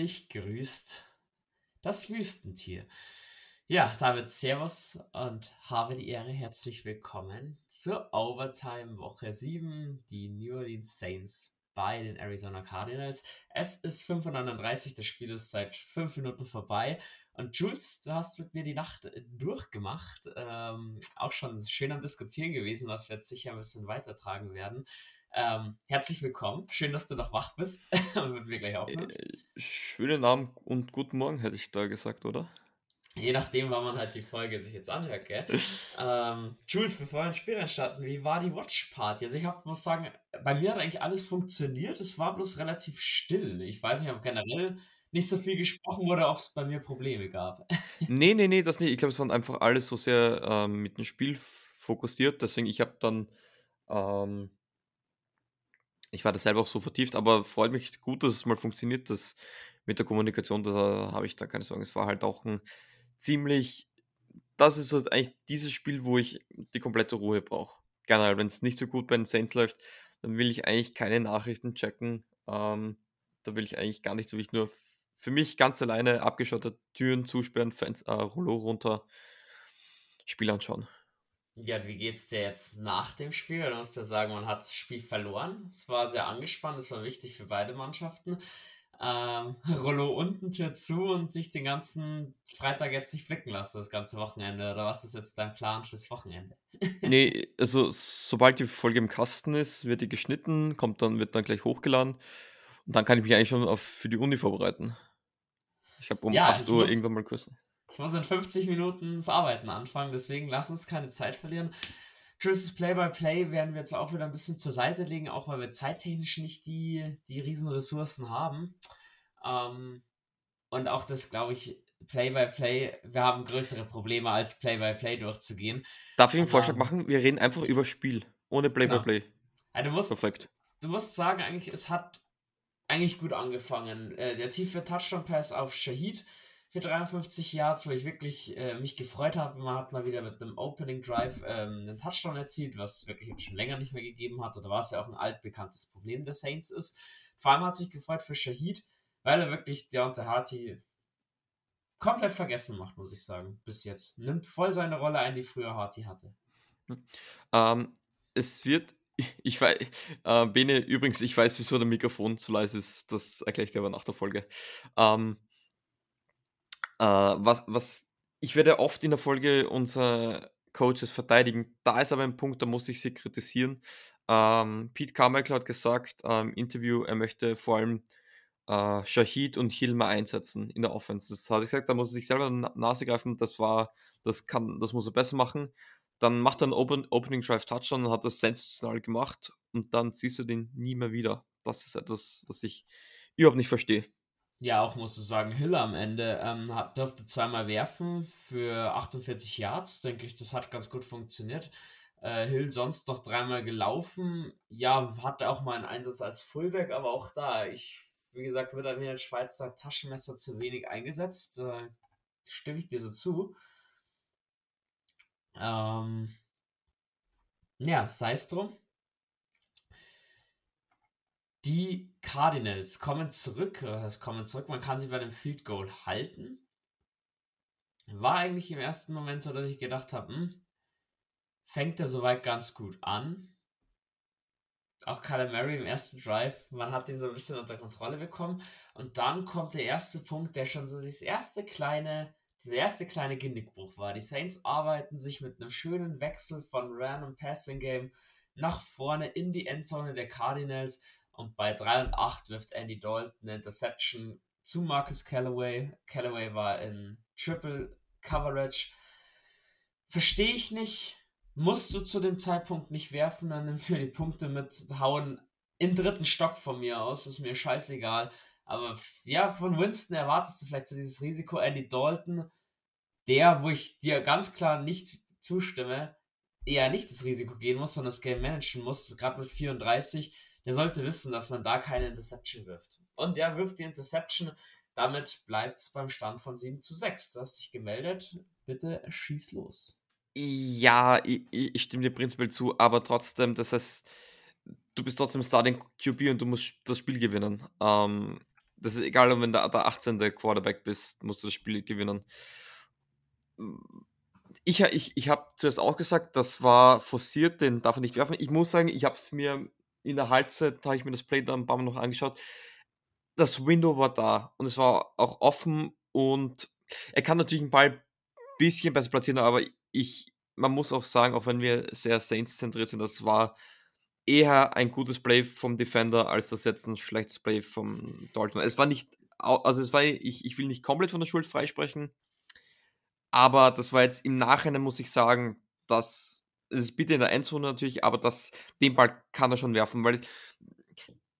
nächtlich grüßt das Wüstentier. Ja, damit Servus und habe die Ehre, herzlich willkommen zur Overtime Woche 7, die New Orleans Saints bei den Arizona Cardinals. Es ist 5.39 das Spiel ist seit 5 Minuten vorbei. Und Jules, du hast mit mir die Nacht durchgemacht. Ähm, auch schon schön am Diskutieren gewesen, was wir jetzt sicher ein bisschen weitertragen werden. Ähm, herzlich willkommen. Schön, dass du noch wach bist und mit mir gleich aufnimmst. Äh, schönen Abend und guten Morgen, hätte ich da gesagt, oder? Je nachdem, wann man halt die Folge sich jetzt anhört, gell? ähm, Jules, bevor wir ins Spiel starten, wie war die Watch Party? Also ich hab, muss sagen, bei mir hat eigentlich alles funktioniert. Es war bloß relativ still. Ich weiß nicht, ob generell nicht so viel gesprochen wurde, ob es bei mir Probleme gab. nee, nee, nee, das nicht. Ich glaube, es waren einfach alles so sehr ähm, mit dem Spiel fokussiert. Deswegen, ich habe dann ähm, ich war da selber auch so vertieft, aber freut mich gut, dass es mal funktioniert. Das mit der Kommunikation, da habe ich da keine Sorgen. Es war halt auch ein ziemlich, das ist halt eigentlich dieses Spiel, wo ich die komplette Ruhe brauche. Gerne, wenn es nicht so gut bei den Saints läuft, dann will ich eigentlich keine Nachrichten checken. Ähm, da will ich eigentlich gar nicht so, wie ich nur für mich ganz alleine abgeschottet Türen zusperren, Fans, äh, Rollo runter, Spiel anschauen. Ja, wie geht's dir jetzt nach dem Spiel? Du musst ja sagen, man hat das Spiel verloren. Es war sehr angespannt, es war wichtig für beide Mannschaften. Ähm, Rollo unten Tür zu und sich den ganzen Freitag jetzt nicht blicken lassen, das ganze Wochenende. Oder was ist jetzt dein Plan fürs Wochenende? nee, also sobald die Folge im Kasten ist, wird die geschnitten, kommt dann, wird dann gleich hochgeladen. Und dann kann ich mich eigentlich schon auf, für die Uni vorbereiten. Ich habe um ja, 8 Uhr muss, irgendwann mal küssen. Ich muss in 50 Minuten das Arbeiten anfangen, deswegen lass uns keine Zeit verlieren. Tris's Play-by-Play werden wir jetzt auch wieder ein bisschen zur Seite legen, auch weil wir zeittechnisch nicht die, die riesen Ressourcen haben. Ähm, und auch das, glaube ich, Play-by-Play, wir haben größere Probleme als Play-by-Play durchzugehen. Darf ich einen Vorschlag machen? Wir reden einfach über Spiel, ohne Play-by-Play. Genau. Ja, du, musst, Perfekt. du musst sagen, eigentlich, es hat eigentlich gut angefangen. Äh, der tiefe Touchdown-Pass auf Shahid für 53 Yards, wo ich wirklich äh, mich gefreut habe. Man hat mal wieder mit einem Opening Drive ähm, einen Touchdown erzielt, was wirklich schon länger nicht mehr gegeben hat oder was ja auch ein altbekanntes Problem der Saints ist. Vor allem hat es mich gefreut für Shahid, weil er wirklich Deontay Harty komplett vergessen macht, muss ich sagen, bis jetzt. Nimmt voll seine Rolle ein, die früher Harty hatte. Ähm, es wird ich weiß, äh, Bene, übrigens, ich weiß, wieso der Mikrofon zu leise ist. Das erkläre ich dir aber nach der Folge. Ähm, äh, was, was, ich werde oft in der Folge unsere Coaches verteidigen. Da ist aber ein Punkt, da muss ich sie kritisieren. Ähm, Pete Carmichael hat gesagt äh, im Interview, er möchte vor allem äh, Shahid und Hilma einsetzen in der Offense. Das hat er gesagt, da muss er sich selber in die Nase greifen. Das war, das kann, das muss er besser machen. Dann macht er einen Open, Opening Drive Touchdown und hat das sensationell gemacht und dann siehst du den nie mehr wieder. Das ist etwas, was ich überhaupt nicht verstehe. Ja, auch musst du sagen, Hill am Ende ähm, hat, durfte zweimal werfen für 48 Yards. Denke ich, das hat ganz gut funktioniert. Äh, Hill sonst noch dreimal gelaufen. Ja, hatte auch mal einen Einsatz als Fullback, aber auch da, ich, wie gesagt, wird er mir als Schweizer Taschenmesser zu wenig eingesetzt. Äh, stimme ich dir so zu. Ähm, ja, sei es drum. Die Cardinals kommen zurück, es kommen zurück, man kann sie bei dem Field Goal halten. War eigentlich im ersten Moment so, dass ich gedacht habe, hm, fängt er soweit ganz gut an. Auch Kyler Murray im ersten Drive, man hat ihn so ein bisschen unter Kontrolle bekommen. Und dann kommt der erste Punkt, der schon so das erste kleine, dieser erste kleine Genickbruch war. Die Saints arbeiten sich mit einem schönen Wechsel von Random Passing Game nach vorne in die Endzone der Cardinals und bei 3 und 8 wirft Andy Dalton eine Interception zu Marcus Callaway. Callaway war in Triple Coverage. Verstehe ich nicht. Musst du zu dem Zeitpunkt nicht werfen, dann nimm für die Punkte mit, hauen im dritten Stock von mir aus, ist mir scheißegal. Aber ja, von Winston erwartest du vielleicht so dieses Risiko. Andy Dalton, der, wo ich dir ganz klar nicht zustimme, eher nicht das Risiko gehen muss, sondern das Game managen muss, gerade mit 34 der sollte wissen, dass man da keine Interception wirft. Und der wirft die Interception. Damit bleibt es beim Stand von 7 zu 6. Du hast dich gemeldet. Bitte schieß los. Ja, ich, ich stimme dir prinzipiell zu, aber trotzdem, das heißt, du bist trotzdem Starting QB und du musst das Spiel gewinnen. Ähm, Das ist egal, wenn du der 18. Quarterback bist, musst du das Spiel gewinnen. Ich, ich, ich habe zuerst auch gesagt, das war forciert, den darf er nicht werfen. Ich muss sagen, ich habe es mir in der Halbzeit, habe ich mir das Play dann ein paar Mal noch angeschaut. Das Window war da und es war auch offen und er kann natürlich einen Ball ein bisschen besser platzieren, aber ich, man muss auch sagen, auch wenn wir sehr Saints-zentriert sind, das war eher ein gutes Play vom Defender, als das jetzt ein schlechtes Play vom Dalton. Es war nicht, also es war, ich, ich will nicht komplett von der Schuld freisprechen, aber das war jetzt im Nachhinein, muss ich sagen, dass es ist bitte in der Endzone natürlich, aber das, den Ball kann er schon werfen, weil es,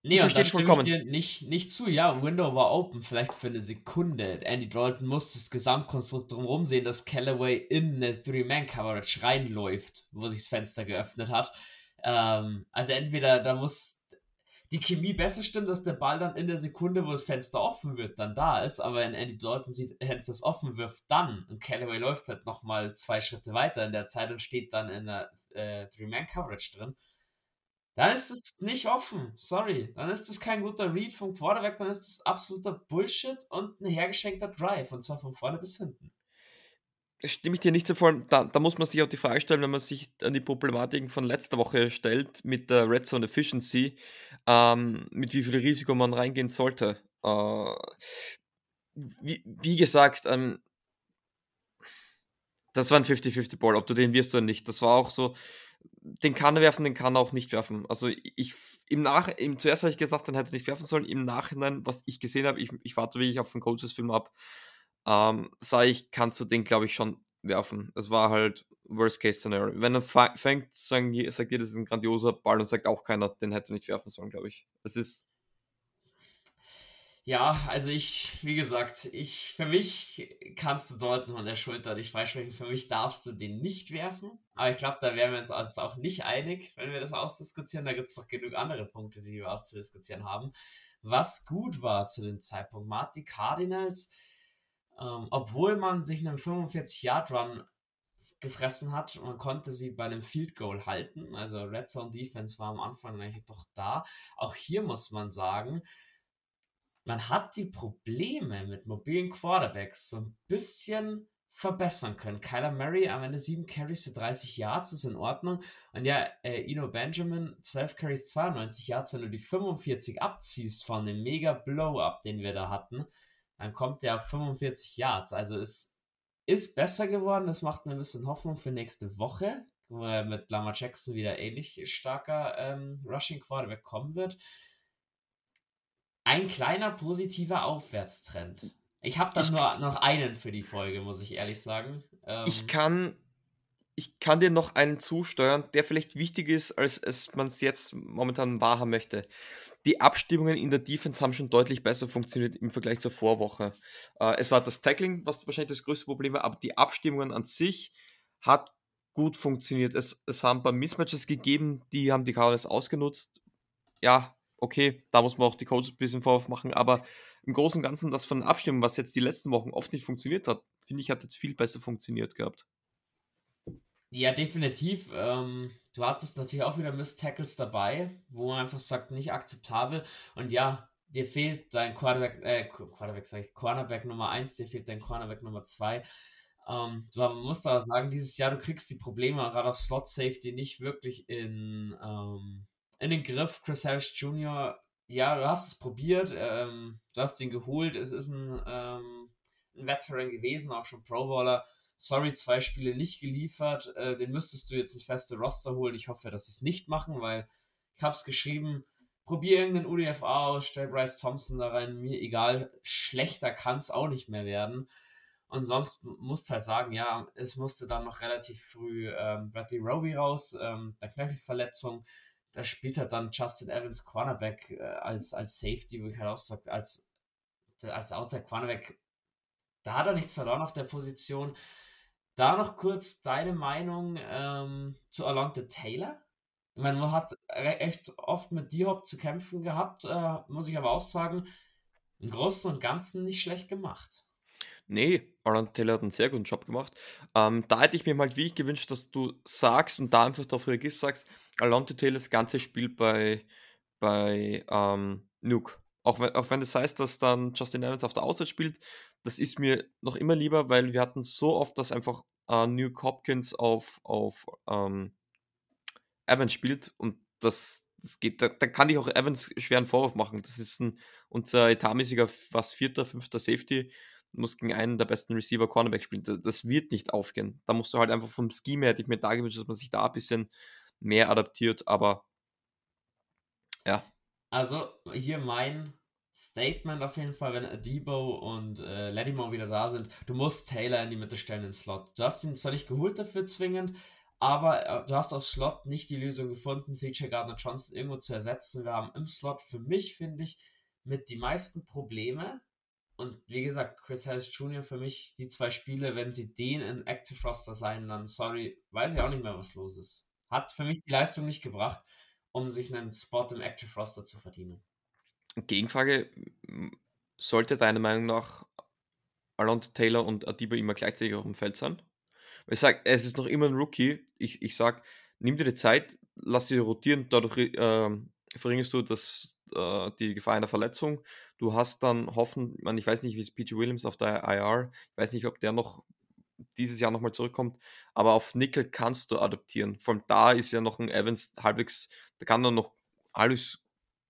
Nee, ich verstehe vollkommen. Ich dir nicht, nicht zu. Ja, Window war open, vielleicht für eine Sekunde. Andy Dalton muss das Gesamtkonstrukt drumherum sehen, dass Callaway in eine Three-Man-Coverage reinläuft, wo sich das Fenster geöffnet hat. Ähm, also entweder da muss die Chemie besser stimmt, dass der Ball dann in der Sekunde, wo das Fenster offen wird, dann da ist. Aber wenn Andy Dalton sieht, Fenster das offen wirft, dann und Callaway läuft halt nochmal zwei Schritte weiter in der Zeit und steht dann in der äh, Three-Man-Coverage drin dann ist es nicht offen. Sorry. Dann ist es kein guter Read vom Quarterback, dann ist es absoluter Bullshit und ein hergeschenkter Drive. Und zwar von vorne bis hinten. Stimme ich dir nicht so voll. Da, da, muss man sich auch die Frage stellen, wenn man sich an die Problematiken von letzter Woche stellt, mit der Red Zone Efficiency, ähm, mit wie viel Risiko man reingehen sollte. Äh, wie, wie, gesagt, ähm, das war ein 50-50 Ball, ob du den wirst oder nicht. Das war auch so, den kann er werfen, den kann er auch nicht werfen. Also ich im Nach im, zuerst habe ich gesagt, dann hätte er nicht werfen sollen. Im Nachhinein, was ich gesehen habe, ich, ich warte wirklich auf den Coaches Film ab, ähm, sah ich, kannst du den, glaube ich, schon werfen. Es war halt Worst Case Scenario. Wenn er fängt, sagen, sagt ihr, das ist ein grandioser Ball und sagt auch keiner, den hätte er nicht werfen sollen, glaube ich. Es ist ja, also ich, wie gesagt, ich, für mich kannst du Dalton von der Schulter nicht freisprechen. Für mich darfst du den nicht werfen. Aber ich glaube, da wären wir uns auch nicht einig, wenn wir das ausdiskutieren. Da gibt es noch genug andere Punkte, die wir auszudiskutieren haben. Was gut war zu dem Zeitpunkt, Marty Cardinals, ähm, obwohl man sich einen 45-Yard-Run gefressen hat, man konnte sie bei einem Field Goal halten. Also Red Zone Defense war am Anfang eigentlich doch da. Auch hier muss man sagen, man hat die Probleme mit mobilen Quarterbacks so ein bisschen verbessern können. Kyler Murray am Ende 7 Carries für 30 Yards ist in Ordnung. Und ja, äh, Ino Benjamin 12 Carries 92 Yards. Wenn du die 45 abziehst von dem mega Blow-Up, den wir da hatten, dann kommt der auf 45 Yards. Also es ist besser geworden. Das macht mir ein bisschen Hoffnung für nächste Woche, wo er mit Lamar Jackson wieder ähnlich starker ähm, Rushing Quarterback kommen wird ein kleiner positiver Aufwärtstrend. Ich habe dann ich nur noch einen für die Folge, muss ich ehrlich sagen. Ähm, ich kann ich kann dir noch einen zusteuern, der vielleicht wichtiger ist, als, als man es jetzt momentan wahrhaben möchte. Die Abstimmungen in der Defense haben schon deutlich besser funktioniert im Vergleich zur Vorwoche. Äh, es war das Tackling, was wahrscheinlich das größte Problem war, aber die Abstimmungen an sich hat gut funktioniert. Es, es haben ein paar Mismatches gegeben, die haben die Cardinals ausgenutzt. Ja, okay, da muss man auch die Coaches ein bisschen Vorwurf machen, aber im Großen und Ganzen das von Abstimmen, was jetzt die letzten Wochen oft nicht funktioniert hat, finde ich, hat jetzt viel besser funktioniert gehabt. Ja, definitiv. Ähm, du hattest natürlich auch wieder Miss-Tackles dabei, wo man einfach sagt, nicht akzeptabel. Und ja, dir fehlt dein Quarterback, äh, Quarterback sag ich, Cornerback Nummer 1, dir fehlt dein Cornerback Nummer 2. Ähm, du musst aber sagen, dieses Jahr, du kriegst die Probleme gerade auf Slot Safety nicht wirklich in, ähm, in den Griff. Chris Harris Jr., ja, du hast es probiert, ähm, du hast ihn geholt. Es ist ein, ähm, ein Veteran gewesen, auch schon Pro Bowler. Sorry, zwei Spiele nicht geliefert. Äh, den müsstest du jetzt ins feste Roster holen. Ich hoffe, dass sie es nicht machen, weil ich habe es geschrieben. Probier irgendeinen UDFA aus, stell Bryce Thompson da rein. Mir egal, schlechter kann es auch nicht mehr werden. Und sonst musst halt sagen, ja, es musste dann noch relativ früh ähm, Bradley Roby raus, ähm, der Knöchelverletzung da spielt halt dann Justin Evans Cornerback äh, als, als Safety, wo ich halt auch sage, als, als Outside Cornerback, da hat er nichts verloren auf der Position. Da noch kurz deine Meinung ähm, zu Alonte Taylor. Ich meine, man hat echt oft mit D-Hop zu kämpfen gehabt, äh, muss ich aber auch sagen, im Großen und Ganzen nicht schlecht gemacht. Nee, Aaron Taylor hat einen sehr guten Job gemacht. Ähm, da hätte ich mir mal wie gewünscht, dass du sagst und da einfach darauf reagierst, sagst, Alonte Taylor das ganze Spiel bei, bei ähm, Nuke. Auch wenn, auch wenn das heißt, dass dann Justin Evans auf der Außer spielt, das ist mir noch immer lieber, weil wir hatten so oft, dass einfach äh, New Hopkins auf, auf ähm, Evans spielt und das, das geht, da, da, kann ich auch Evans schweren Vorwurf machen. Das ist ein, unser etatmäßiger, was vierter, fünfter Safety, muss gegen einen der besten Receiver Cornerback spielen. Das, das wird nicht aufgehen. Da musst du halt einfach vom Scheme her, hätte ich mir da gewünscht, dass man sich da ein bisschen mehr adaptiert, aber ja, also hier mein Statement auf jeden Fall, wenn Adibo und äh, Lattimore wieder da sind, du musst Taylor in die Mitte stellen in Slot. Du hast ihn zwar nicht geholt dafür zwingend, aber äh, du hast auf Slot nicht die Lösung gefunden, CJ Gardner Johnson irgendwo zu ersetzen. Wir haben im Slot für mich, finde ich, mit die meisten Probleme. Und wie gesagt, Chris Harris Jr. für mich die zwei Spiele, wenn sie den in Active Roster sein, dann sorry, weiß ich auch nicht mehr, was los ist. Hat für mich die Leistung nicht gebracht um sich einen Spot im Active Roster zu verdienen. Gegenfrage: Sollte deiner Meinung nach Alonso Taylor und Adiba immer gleichzeitig auf dem Feld sein? Ich sage, es ist noch immer ein Rookie. Ich, ich sage, nimm dir die Zeit, lass sie rotieren, dadurch äh, verringerst du das, äh, die Gefahr einer Verletzung. Du hast dann hoffen, man, ich weiß nicht, wie es PG Williams auf der IR, ich weiß nicht, ob der noch dieses Jahr nochmal zurückkommt. Aber auf Nickel kannst du adaptieren. Vor allem da ist ja noch ein Evans halbwegs, da kann er noch alles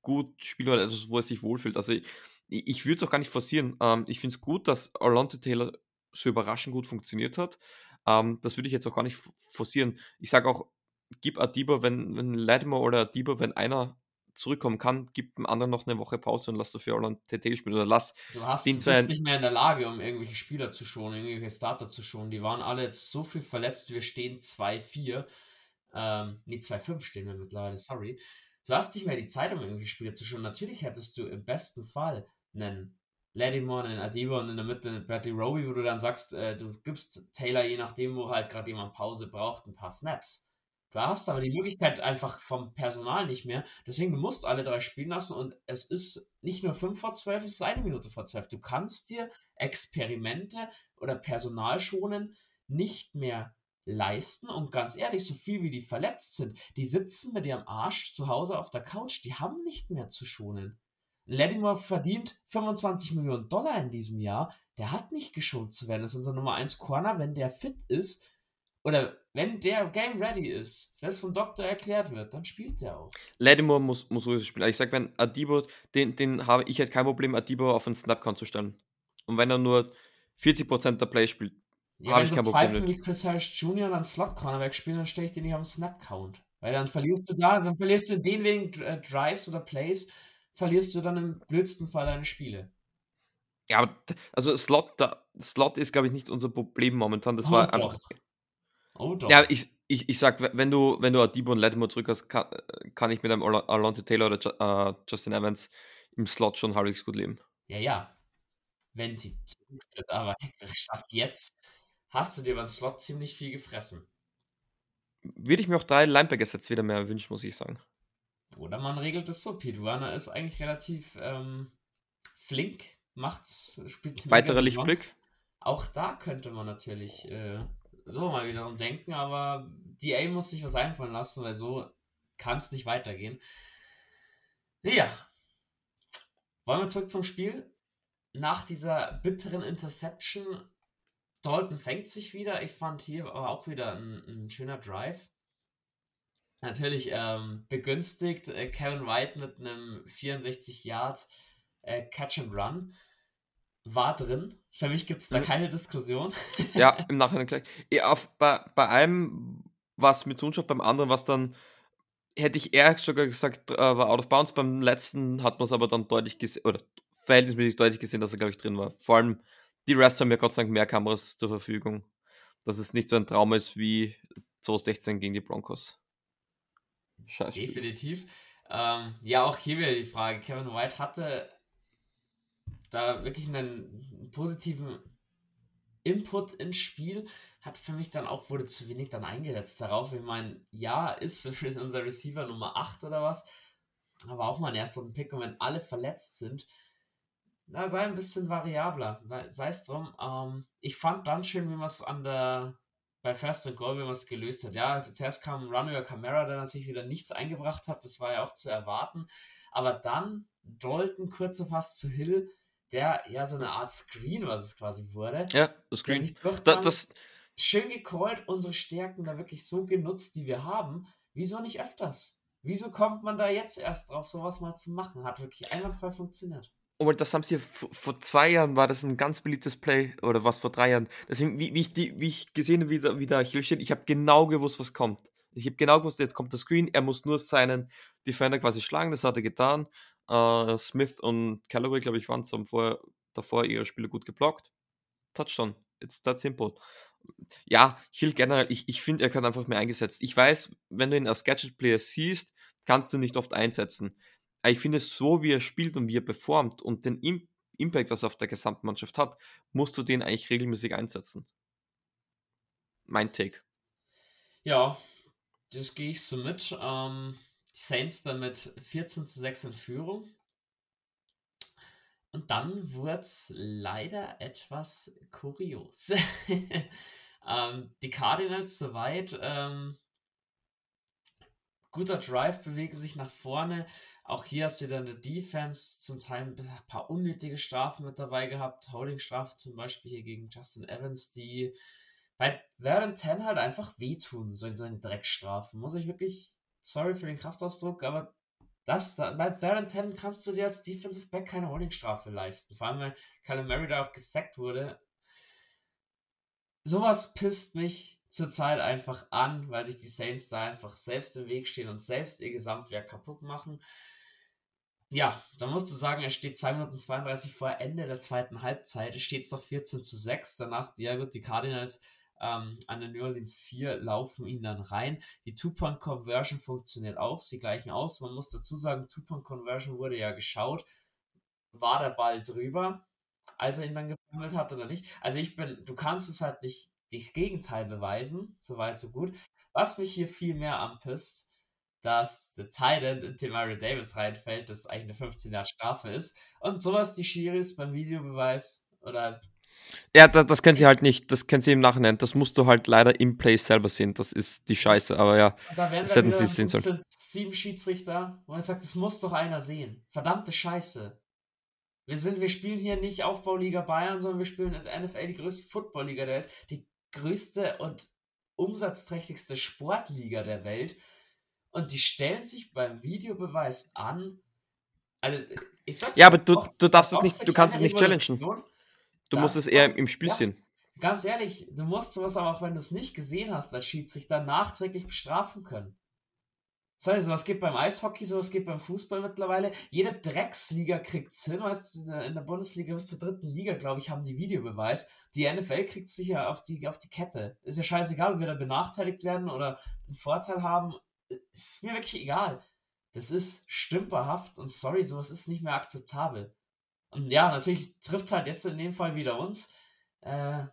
gut spielen oder etwas, wo er sich wohlfühlt. Also ich, ich würde es auch gar nicht forcieren. Ähm, ich finde es gut, dass Orlando Taylor so überraschend gut funktioniert hat. Ähm, das würde ich jetzt auch gar nicht forcieren. Ich sage auch, gib Adiba, wenn, wenn Latimer oder Adiba, wenn einer zurückkommen kann, gib dem anderen noch eine Woche Pause und lass dafür ein TT spielen oder lass du hast, den du bist nicht mehr in der Lage, um irgendwelche Spieler zu schonen, irgendwelche Starter zu schonen. Die waren alle jetzt so viel verletzt, wir stehen 2-4. Ähm, nee, 2-5 stehen wir mittlerweile, sorry. Du hast nicht mehr die Zeit, um irgendwelche Spieler zu schonen. Natürlich hättest du im besten Fall einen Lattimore, einen Adiba und in der Mitte einen Bradley Roby, wo du dann sagst, äh, du gibst Taylor, je nachdem, wo halt gerade jemand Pause braucht, ein paar Snaps. Du hast aber die Möglichkeit einfach vom Personal nicht mehr. Deswegen, du musst alle drei spielen lassen und es ist nicht nur 5 vor 12, es ist eine Minute vor 12. Du kannst dir Experimente oder Personal schonen nicht mehr leisten und ganz ehrlich, so viel wie die verletzt sind, die sitzen mit ihrem Arsch zu Hause auf der Couch, die haben nicht mehr zu schonen. Lattimore verdient 25 Millionen Dollar in diesem Jahr. Der hat nicht geschont zu werden. Das ist unser Nummer 1 Corner. Wenn der fit ist, oder wenn der Game ready ist, das vom Doktor erklärt wird, dann spielt der auch. Lattimore muss, muss sowieso spielen. Ich sag, wenn Adibo, den, den habe ich halt kein Problem, Adibo auf einen Snap-Count zu stellen. Und wenn er nur 40% der Play spielt, ja, habe ich kein Problem. Wenn wie Chris Harris Jr. dann Slot-Cornerback spielen, dann stelle ich den nicht auf den Snap-Count. Weil dann verlierst du da, dann verlierst du in den wenigen äh, Drives oder Plays, verlierst du dann im blödsten Fall deine Spiele. Ja, also Slot, da, Slot ist, glaube ich, nicht unser Problem momentan. Das oh, war doch. einfach Oh, doch. Ja, ich, ich, ich sag, wenn du, wenn du Adibo und Lattimore zurück hast, kann, kann ich mit einem Alonte Taylor oder uh, Justin Evans im Slot schon halbwegs gut leben. Ja, ja. Wenn sie zurück sind, aber schafft jetzt, hast du dir beim Slot ziemlich viel gefressen. Würde ich mir auch drei Linebacker-Sets wieder mehr wünschen, muss ich sagen. Oder man regelt es so. Werner ist eigentlich relativ ähm, flink, macht, spielt. Weiterer Lichtblick. Auch da könnte man natürlich äh, so mal wiederum denken, aber DA muss sich was einfallen lassen, weil so kann es nicht weitergehen. Ja. Wollen wir zurück zum Spiel? Nach dieser bitteren Interception, Dalton fängt sich wieder. Ich fand hier aber auch wieder ein, ein schöner Drive. Natürlich ähm, begünstigt äh, Kevin White mit einem 64 Yard äh, Catch and Run war drin. Für mich gibt es da mhm. keine Diskussion. Ja, im Nachhinein gleich. Ja, auf, bei, bei einem war es mit Zundschaft, beim anderen war es dann, hätte ich eher sogar gesagt, äh, war out of bounds. Beim letzten hat man es aber dann deutlich gesehen, oder verhältnismäßig deutlich gesehen, dass er, glaube ich, drin war. Vor allem, die Refs haben ja Gott sei Dank mehr Kameras zur Verfügung. Dass es nicht so ein Traum ist wie 2016 gegen die Broncos. Scheiße. Definitiv. Ähm, ja, auch hier wieder die Frage. Kevin White hatte da wirklich einen positiven Input ins Spiel, hat für mich dann auch, wurde zu wenig dann eingesetzt darauf. Ich meine, ja, ist unser Receiver Nummer 8 oder was, aber auch mal ein erster Pick und wenn alle verletzt sind, na, sei ein bisschen variabler. Sei es drum. Ähm, ich fand dann schön, wie man es an der bei First and Goal, wie man es gelöst hat. Ja, zuerst kam Run über Camera, der natürlich wieder nichts eingebracht hat. Das war ja auch zu erwarten. Aber dann Dalton, kurzer Pass zu Hill, der ja so eine Art Screen, was es quasi wurde. Ja, das Screen. Da, das, schön gecallt, unsere Stärken da wirklich so genutzt, die wir haben. Wieso nicht öfters? Wieso kommt man da jetzt erst drauf, sowas mal zu machen? Hat wirklich einwandfrei funktioniert. oh, das haben sie vor, vor zwei Jahren war das ein ganz beliebtes Play oder was vor drei Jahren. Deswegen, wie, wie, ich, die, wie ich gesehen habe, wie da, wie da Hill steht, ich habe genau gewusst, was kommt. Ich habe genau gewusst, jetzt kommt der Screen, er muss nur seinen Defender quasi schlagen, das hat er getan. Äh, Smith und Callaway, glaube ich, waren es, haben vorher, davor ihre Spiele gut geblockt. Touchdown. It's that simple. Ja, Hill generell, ich, ich finde, er kann einfach mehr eingesetzt. Ich weiß, wenn du ihn als Gadget-Player siehst, kannst du ihn nicht oft einsetzen. Aber ich finde, so wie er spielt und wie er performt und den Im Impact, was er auf der Gesamtmannschaft hat, musst du den eigentlich regelmäßig einsetzen. Mein Take. Ja, das gehe ich so mit. Ähm, die Saints damit 14 zu 6 in Führung. Und dann wurde es leider etwas kurios. ähm, die Cardinals soweit. Ähm, guter Drive, bewegen sich nach vorne. Auch hier hast du dann der Defense zum Teil ein paar unnötige Strafen mit dabei gehabt. Holding-Strafe zum Beispiel hier gegen Justin Evans, die bei Third 10 halt einfach wehtun, so in so einen Dreckstrafen. Muss ich wirklich, sorry für den Kraftausdruck, aber das, da, bei Third 10 kannst du dir als Defensive Back keine Holding-Strafe leisten. Vor allem, weil Callum Murray da auch gesackt wurde. Sowas pisst mich zurzeit einfach an, weil sich die Saints da einfach selbst im Weg stehen und selbst ihr Gesamtwerk kaputt machen. Ja, da musst du sagen, er steht 2 Minuten 32 vor Ende der zweiten Halbzeit. Steht es noch 14 zu 6. Danach, ja gut, die Cardinals ähm, an der New Orleans 4 laufen ihn dann rein. Die Two-Point-Conversion funktioniert auch. Sie gleichen aus. Man muss dazu sagen, Two-Point-Conversion wurde ja geschaut. War der Ball drüber, als er ihn dann gefummelt hat oder nicht? Also ich bin, du kannst es halt nicht das Gegenteil beweisen. Soweit, so gut. Was mich hier viel mehr anpisst, dass der Titan in Mario Davis reinfällt, das eigentlich eine 15 Jahre Strafe ist. Und sowas die Schiris beim Videobeweis oder. Ja, das, das können sie halt nicht, das können sie im Nachhinein. Das musst du halt leider im Play selber sehen. Das ist die Scheiße, aber ja. Da werden das hätten sie sehen sollen. sieben Schiedsrichter, wo man sagt, das muss doch einer sehen. Verdammte Scheiße. Wir sind, wir spielen hier nicht Aufbauliga Bayern, sondern wir spielen in der NFL die größte Footballliga der Welt, die größte und umsatzträchtigste Sportliga der Welt. Und die stellen sich beim Videobeweis an. Also, ich sag's Ja, aber du, du darfst es nicht, du kannst es nicht challengen. Du musst es eher im Spiel ja. sehen. Ganz ehrlich, du musst sowas aber auch, wenn du es nicht gesehen hast, als Schiedsrichter nachträglich bestrafen können. Sorry, sowas geht beim Eishockey, sowas geht beim Fußball mittlerweile. Jede Drecksliga kriegt's hin, weißt du, in der- in der Bundesliga bis zur dritten Liga, glaube ich, haben die Videobeweis. Die NFL kriegt es sicher auf die, auf die Kette. Ist ja scheißegal, ob wir da benachteiligt werden oder einen Vorteil haben. Ist mir wirklich egal. Das ist stümperhaft und sorry, sowas ist nicht mehr akzeptabel. Und ja, natürlich trifft halt jetzt in dem Fall wieder uns. Äh,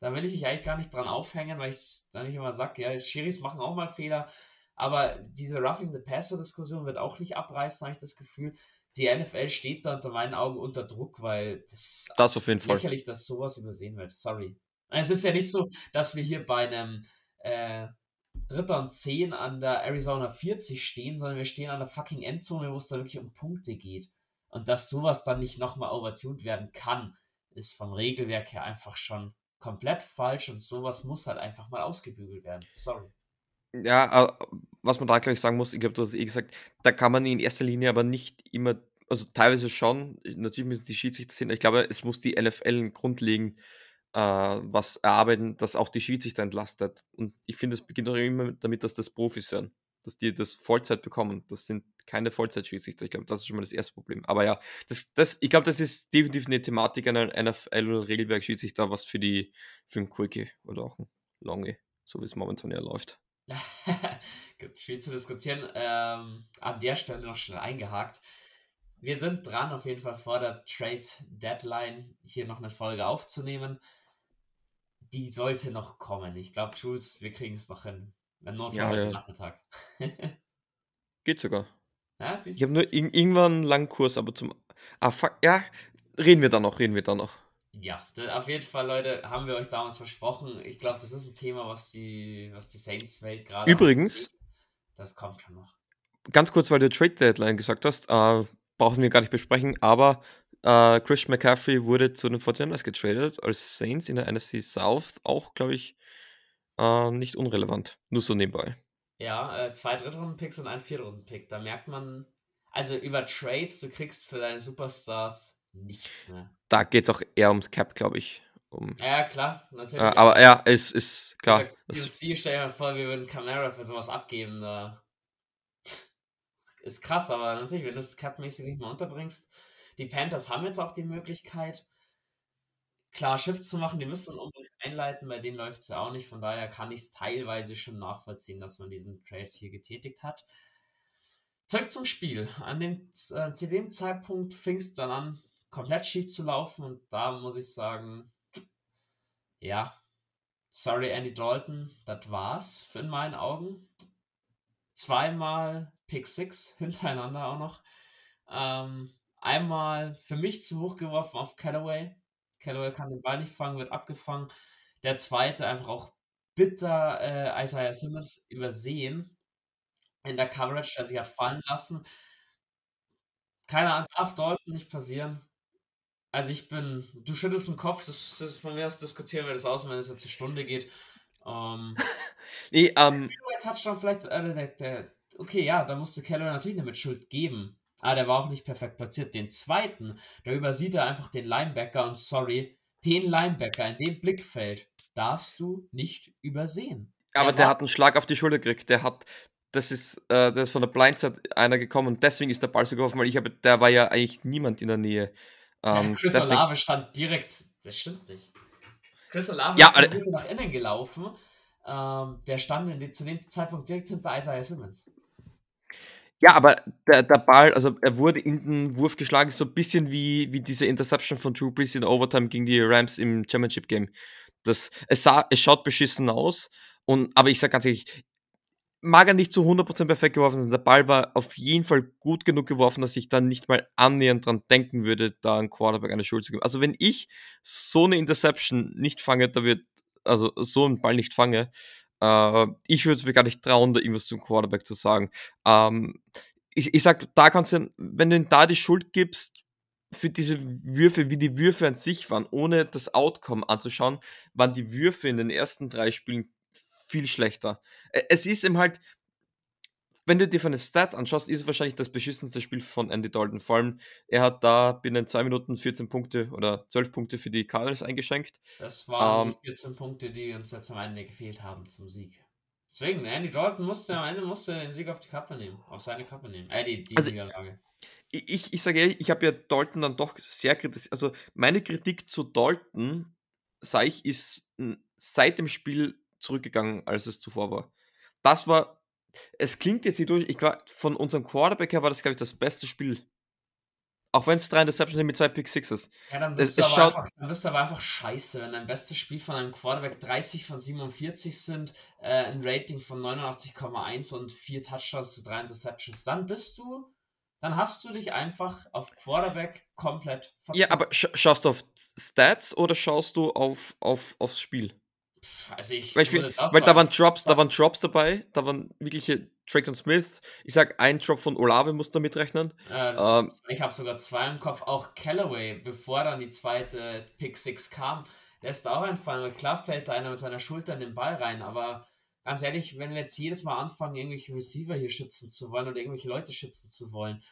da will ich mich eigentlich gar nicht dran aufhängen, weil ich dann nicht immer sage, ja, Schiris machen auch mal Fehler. Aber diese Roughing the Passer-Diskussion wird auch nicht abreißen, habe ich das Gefühl. Die NFL steht da unter meinen Augen unter Druck, weil das ist Das auf jeden Fall. lächerlich, dass sowas übersehen wird. Sorry. Es ist ja nicht so, dass wir hier bei einem äh, Dritter und 10 an der Arizona 40 stehen, sondern wir stehen an der fucking Endzone, wo es da wirklich um Punkte geht. Und dass sowas dann nicht nochmal overtuned werden kann, ist vom Regelwerk her einfach schon komplett falsch und sowas muss halt einfach mal ausgebügelt werden. Sorry. Ja, was man da gleich sagen muss, ich glaube, du hast eh gesagt, da kann man in erster Linie aber nicht immer, also teilweise schon, natürlich müssen die Schiedsrichter sehen, ich glaube, es muss die NFL grundlegend äh, was erarbeiten, das auch die Schiedsrichter entlastet. Und ich finde, es beginnt auch immer damit, dass das Profis werden, dass die das Vollzeit bekommen. Das sind keine Vollzeitschiedsrichter. Ich glaube, das ist schon mal das erste Problem. Aber ja, das, das, ich glaube, das ist definitiv eine Thematik einer NFL- oder Regelwerk-Schiedsrichter, was für die, für einen Quickie oder auch ein Longe, so wie es momentan ja läuft. Gibt viel zu diskutieren. Ähm, an der Stelle noch schnell eingehakt. Wir sind dran, auf jeden Fall vor der Trade Deadline hier noch eine Folge aufzunehmen. Die sollte noch kommen. Ich glaube, Jules, wir kriegen es noch hin. Wenn Notfall Ja, heute ja. Nachmittag. Geht sogar. ja, Ich habe nur ir irgendwann einen langen Kurs, aber zum. Ah, fuck. Ja, reden wir da noch, reden wir da noch. Ja, auf jeden Fall, Leute, haben wir euch damals versprochen. Ich glaube, das ist ein Thema, was die, was die Saints-Welt gerade. Übrigens- angeht. Das kommt schon noch. Ganz kurz, weil du Trade Deadline gesagt hast. Äh, brauchen wir gar nicht besprechen, aber äh, Christian McCaffrey wurde zu den 49ers getradet als Saints in der NFC South, auch, glaube ich, äh, nicht unrelevant. Nur so nebenbei. Ja, äh, zwei Drittrunden-Picks und ein Viertrunden-Pick. Da merkt man, also über Trades, du kriegst für deine Superstars nichts mehr. Da geht es auch eher ums Cap, glaube ich. Um, ja, klar, natürlich. Äh, aber ja, es ist klar. Stell dir mal vor, wir würden Camara für sowas abgeben. Da. Ist krass, aber natürlich, wenn du es capmäßig nicht mehr unterbringst. Die Panthers haben jetzt auch die Möglichkeit, klar Shift zu machen. Die müssen unbedingt einleiten, bei denen läuft es ja auch nicht. Von daher kann ich es teilweise schon nachvollziehen, dass man diesen Trade hier getätigt hat. Zurück zum Spiel. An dem, äh, zu dem Zeitpunkt fing es dann an, komplett schief zu laufen und da muss ich sagen, ja, sorry Andy Dalton, das war's in meinen Augen. Zweimal Pick 6 hintereinander auch noch. Ähm, einmal für mich zu hoch geworfen auf Callaway. Callaway kann den Ball nicht fangen, wird abgefangen. Der zweite einfach auch bitter äh, Isaiah Simmons übersehen in der Coverage, der sich hat fallen lassen. Keine Ahnung, darf Dalton nicht passieren. Also ich bin, du schüttelst den Kopf, das, das von mir aus diskutieren wir das aus, wenn es jetzt eine Stunde geht. Ähm, nee, ähm. Touchdown vielleicht, äh, der, der, okay, ja, da musste Keller natürlich eine Mitschuld geben. Aber der war auch nicht perfekt platziert. Den zweiten, da übersieht er einfach den Linebacker und sorry, den Linebacker in dem Blickfeld darfst du nicht übersehen. Aber der, der hat einen Schlag auf die Schulter gekriegt. Der hat, das ist, äh, das ist von der Blindside einer gekommen und deswegen ist der Ball so geworfen, weil ich habe, der war ja eigentlich niemand in der Nähe. Ähm, Chris deswegen, Olave stand direkt, das stimmt nicht. Chris Olave ja, ist nach innen gelaufen. Ähm, der stand in, zu dem Zeitpunkt direkt hinter Isaiah Simmons. Ja, aber der, der Ball, also er wurde in den Wurf geschlagen, so ein bisschen wie, wie diese Interception von Drew Brees in Overtime gegen die Rams im Championship Game. Das, es, sah, es schaut beschissen aus, und, aber ich sag ganz ehrlich, mag er nicht zu 100% perfekt geworfen sein. Der Ball war auf jeden Fall gut genug geworfen, dass ich dann nicht mal annähernd dran denken würde, da einen Quarterback eine Schuld zu geben. Also wenn ich so eine Interception nicht fange, da wird, also so einen Ball nicht fange, äh, ich würde es mir gar nicht trauen, da irgendwas zum Quarterback zu sagen. Ähm, ich, ich sag, da kannst du, wenn du ihm da die Schuld gibst, für diese Würfe, wie die Würfe an sich waren, ohne das Outcome anzuschauen, waren die Würfe in den ersten drei Spielen viel schlechter. Es ist ihm halt, wenn du dir von den Stats anschaust, ist es wahrscheinlich das beschissenste Spiel von Andy Dalton. Vor allem, er hat da binnen zwei Minuten 14 Punkte oder 12 Punkte für die Cardinals eingeschenkt. Das waren ähm, die 14 Punkte, die uns jetzt am Ende gefehlt haben zum Sieg. Deswegen, Andy Dalton musste am Ende musste den Sieg auf die Kappe nehmen, auf seine Kappe nehmen. Äh, die, die also, Niederlage. Ich, ich sage ehrlich, ich habe ja Dalton dann doch sehr kritisch. Also meine Kritik zu Dalton, sage ich, ist seit dem Spiel zurückgegangen, als es zuvor war. Das war, es klingt jetzt hier durch, ich glaube, von unserem Quarterback her war das, glaube ich, das beste Spiel. Auch wenn es drei Interceptions sind mit zwei Pick Sixes. Ja, dann bist, es, du aber einfach, dann bist du aber einfach scheiße, wenn dein bestes Spiel von einem Quarterback 30 von 47 sind, äh, ein Rating von 89,1 und vier Touchdowns zu drei Interceptions. Dann bist du, dann hast du dich einfach auf Quarterback komplett verzogen. Ja, aber sch schaust du auf Stats oder schaust du auf, auf, aufs Spiel? Also ich weil, ich find, weil da waren Drops, da waren Drops dabei, da waren wirkliche Drake Smith. Ich sag, ein Drop von Olave muss da mitrechnen. Ja, ähm, ich habe sogar zwei im Kopf. Auch Callaway, bevor dann die zweite Pick 6 kam, lässt auch einfallen. Klar fällt da einer mit seiner Schulter in den Ball rein, aber ganz ehrlich, wenn wir jetzt jedes Mal anfangen, irgendwelche Receiver hier schützen zu wollen oder irgendwelche Leute schützen zu wollen,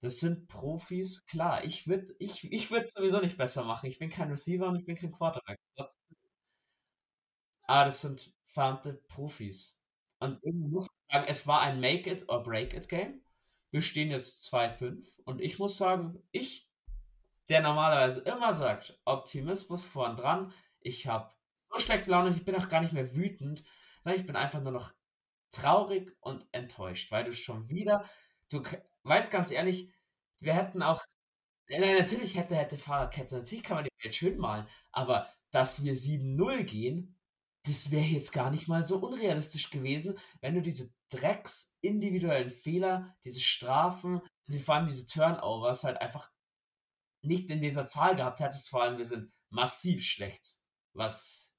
das sind Profis, klar. Ich würde ich, ich würd sowieso nicht besser machen. Ich bin kein Receiver und ich bin kein Quarterback. Trotzdem aber das sind verdammte Profis. Und irgendwie muss man sagen, es war ein Make-it or Break-it-Game. Wir stehen jetzt 2-5 und ich muss sagen, ich, der normalerweise immer sagt, Optimismus vorn dran, ich habe so schlechte Laune, ich bin auch gar nicht mehr wütend, sondern ich bin einfach nur noch traurig und enttäuscht, weil du schon wieder, du weißt ganz ehrlich, wir hätten auch, nein, natürlich hätte, hätte Fahrradkette, natürlich kann man die Welt schön malen, aber dass wir 7-0 gehen, das wäre jetzt gar nicht mal so unrealistisch gewesen, wenn du diese Drecks individuellen Fehler, diese Strafen, vor allem diese Turnovers halt einfach nicht in dieser Zahl gehabt hättest. Vor allem, wir sind massiv schlecht, was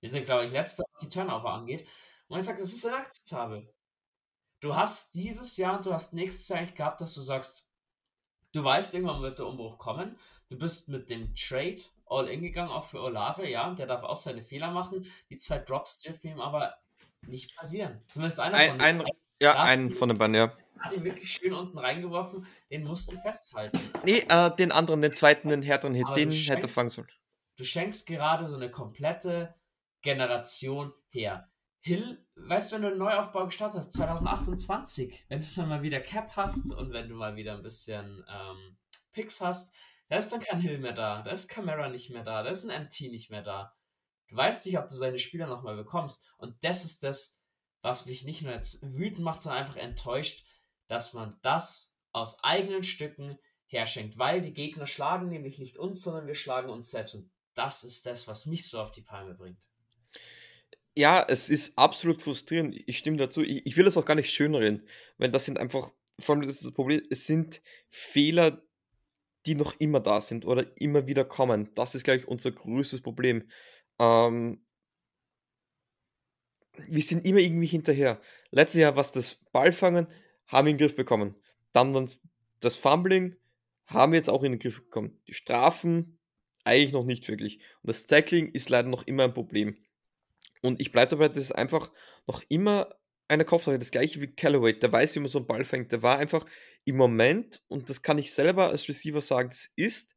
wir sind, glaube ich, letzter, was die Turnover angeht. Und ich sage, das ist inakzeptabel. Du hast dieses Jahr und du hast nächstes Jahr eigentlich gehabt, dass du sagst, Du weißt, irgendwann wird der Umbruch kommen. Du bist mit dem Trade all in gegangen, auch für Olave, ja. Der darf auch seine Fehler machen. Die zwei Drops dürfen ihm aber nicht passieren. Zumindest einer Ein, von ein, denen. ja, einen von den beiden, ja. hat ihn wirklich schön unten reingeworfen. Den musst du festhalten. Nee, äh, den anderen, den zweiten, den härteren Hit, Aber den du hätte schenkst- fangen sollen. Du schenkst gerade so eine komplette Generation her. Hill, weißt du, wenn du einen Neuaufbau gestartet hast, 2028, wenn du dann mal wieder Cap hast und wenn du mal wieder ein bisschen ähm, Picks hast, da ist dann kein Hill mehr da, da ist Camara nicht mehr da, da ist ein MT nicht mehr da. Du weißt nicht, ob du seine Spieler nochmal bekommst. Und das ist das, was mich nicht nur jetzt wütend macht, sondern einfach enttäuscht, dass man das aus eigenen Stücken herschenkt. Weil die Gegner schlagen nämlich nicht uns, sondern wir schlagen uns selbst. Und das ist das, was mich so auf die Palme bringt. Ja, es ist absolut frustrierend. Ich stimme dazu. Ich, ich will das auch gar nicht schönreden, weil das sind einfach, vor allem das ist das Problem, es sind Fehler, die noch immer da sind oder immer wieder kommen. Das ist, glaube ich, unser größtes Problem. Ähm, wir sind immer irgendwie hinterher. Letztes Jahr war es das Ballfangen, haben wir in den Griff bekommen. Dann das Fumbling, haben wir jetzt auch in den Griff bekommen. Die Strafen eigentlich noch nicht wirklich. Und das Tackling ist leider noch immer ein Problem. Und ich bleibe dabei, das ist einfach noch immer eine Kopfsache. Das gleiche wie Callaway, der weiß, wie man so einen Ball fängt. Der war einfach im Moment, und das kann ich selber als Receiver sagen, das ist,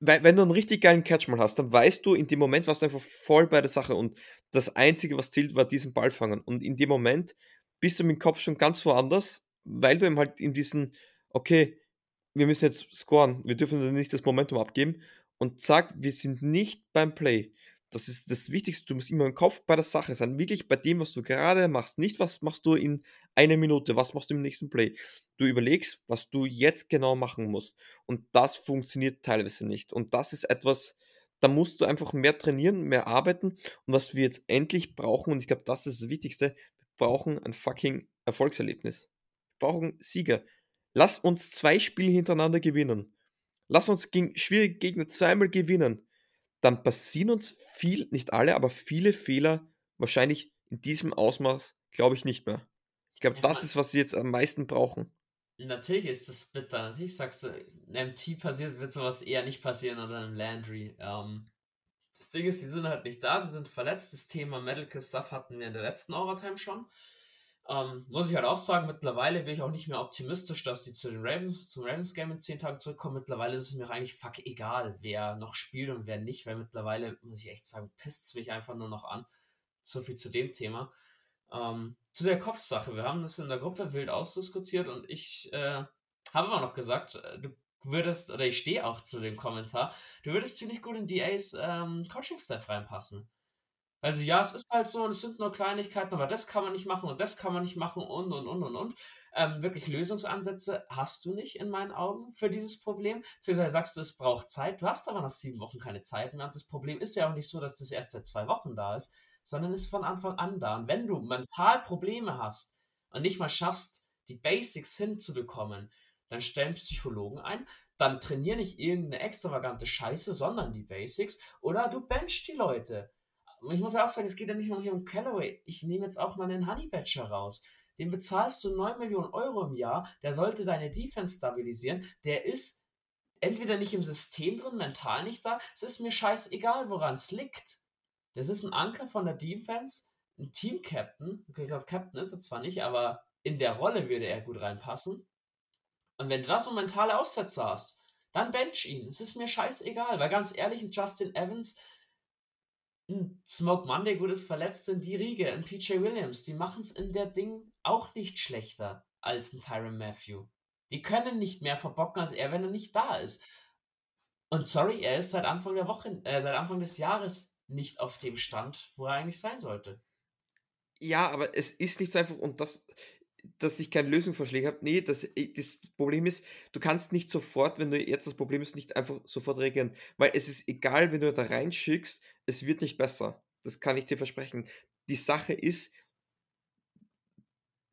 wenn du einen richtig geilen Catch mal hast, dann weißt du, in dem Moment warst du einfach voll bei der Sache. Und das Einzige, was zählt, war diesen Ball fangen. Und in dem Moment bist du mit dem Kopf schon ganz woanders, weil du eben halt in diesen, okay, wir müssen jetzt scoren, wir dürfen nicht das Momentum abgeben. Und zack, wir sind nicht beim Play. Das ist das Wichtigste. Du musst immer im Kopf bei der Sache sein. Wirklich bei dem, was du gerade machst. Nicht, was machst du in einer Minute, was machst du im nächsten Play. Du überlegst, was du jetzt genau machen musst. Und das funktioniert teilweise nicht. Und das ist etwas, da musst du einfach mehr trainieren, mehr arbeiten. Und was wir jetzt endlich brauchen, und ich glaube, das ist das Wichtigste, wir brauchen ein fucking Erfolgserlebnis. Wir brauchen Sieger. Lass uns zwei Spiele hintereinander gewinnen. Lass uns gegen schwierige Gegner zweimal gewinnen dann passieren uns viel, nicht alle, aber viele Fehler wahrscheinlich in diesem Ausmaß, glaube ich, nicht mehr. Ich glaube, Ja, das ist, was wir jetzt am meisten brauchen. Natürlich ist das bitter. Natürlich sagst du, einem MT passiert, wird sowas eher nicht passieren oder einem Landry. Ähm, das Ding ist, die sind halt nicht da, sie sind verletzt. Das Thema Medical Stuff hatten wir in der letzten Overtime schon. Ähm, muss ich halt auch sagen, mittlerweile bin ich auch nicht mehr optimistisch, dass die zu den Ravens, zum Ravens Game in 10 Tagen zurückkommen. Mittlerweile ist es mir eigentlich fuck egal, wer noch spielt und wer nicht, weil mittlerweile, muss ich echt sagen, pisst es mich einfach nur noch an. So viel zu dem Thema. Ähm, zu der Kopfsache. Wir haben das in der Gruppe wild ausdiskutiert und ich äh, habe immer noch gesagt, äh, du würdest, oder ich stehe auch zu dem Kommentar, du würdest ziemlich gut in DAs ähm, Coaching-Staff reinpassen. Also ja, es ist halt so und es sind nur Kleinigkeiten, aber das kann man nicht machen und das kann man nicht machen und und und und und. Ähm, wirklich Lösungsansätze hast du nicht in meinen Augen für dieses Problem. Beziehungsweise sagst du, es braucht Zeit. Du hast aber nach sieben Wochen keine Zeit mehr. Und das Problem ist ja auch nicht so, dass das erst seit zwei Wochen da ist, sondern ist von Anfang an da. Und wenn du mental Probleme hast und nicht mal schaffst, die Basics hinzubekommen, dann stellen Psychologen ein, dann trainier nicht irgendeine extravagante Scheiße, sondern die Basics oder du benchst die Leute. Ich muss auch sagen, es geht ja nicht nur hier um Callaway. Ich nehme jetzt auch mal einen Honey Badger raus. Den bezahlst du 9 Millionen Euro im Jahr, der sollte deine Defense stabilisieren. Der ist entweder nicht im System drin, mental nicht da. Es ist mir scheißegal, woran es liegt. Das ist ein Anker von der Defense, ein Team-Captain. Ich glaube, Captain ist er zwar nicht, aber in der Rolle würde er gut reinpassen. Und wenn du da so mentale Aussätze hast, dann bench ihn. Es ist mir scheißegal, weil ganz ehrlich, Justin Evans, ein Smoke Monday, gut ist verletzt sind die Riege, ein PJ Williams, die machen es in der Ding auch nicht schlechter als ein Tyron Matthew. Die können nicht mehr verbocken als er, wenn er nicht da ist. Und sorry, er ist seit Anfang der Woche, äh, seit Anfang des Jahres nicht auf dem Stand, wo er eigentlich sein sollte. Ja, aber es ist nicht so einfach und das, dass ich keine Lösungsvorschläge habe. Nee, das, äh, das Problem ist, du kannst nicht sofort, wenn du jetzt das Problem ist, nicht einfach sofort reagieren. Weil es ist egal, wenn du da reinschickst, es wird nicht besser. Das kann ich dir versprechen. Die Sache ist,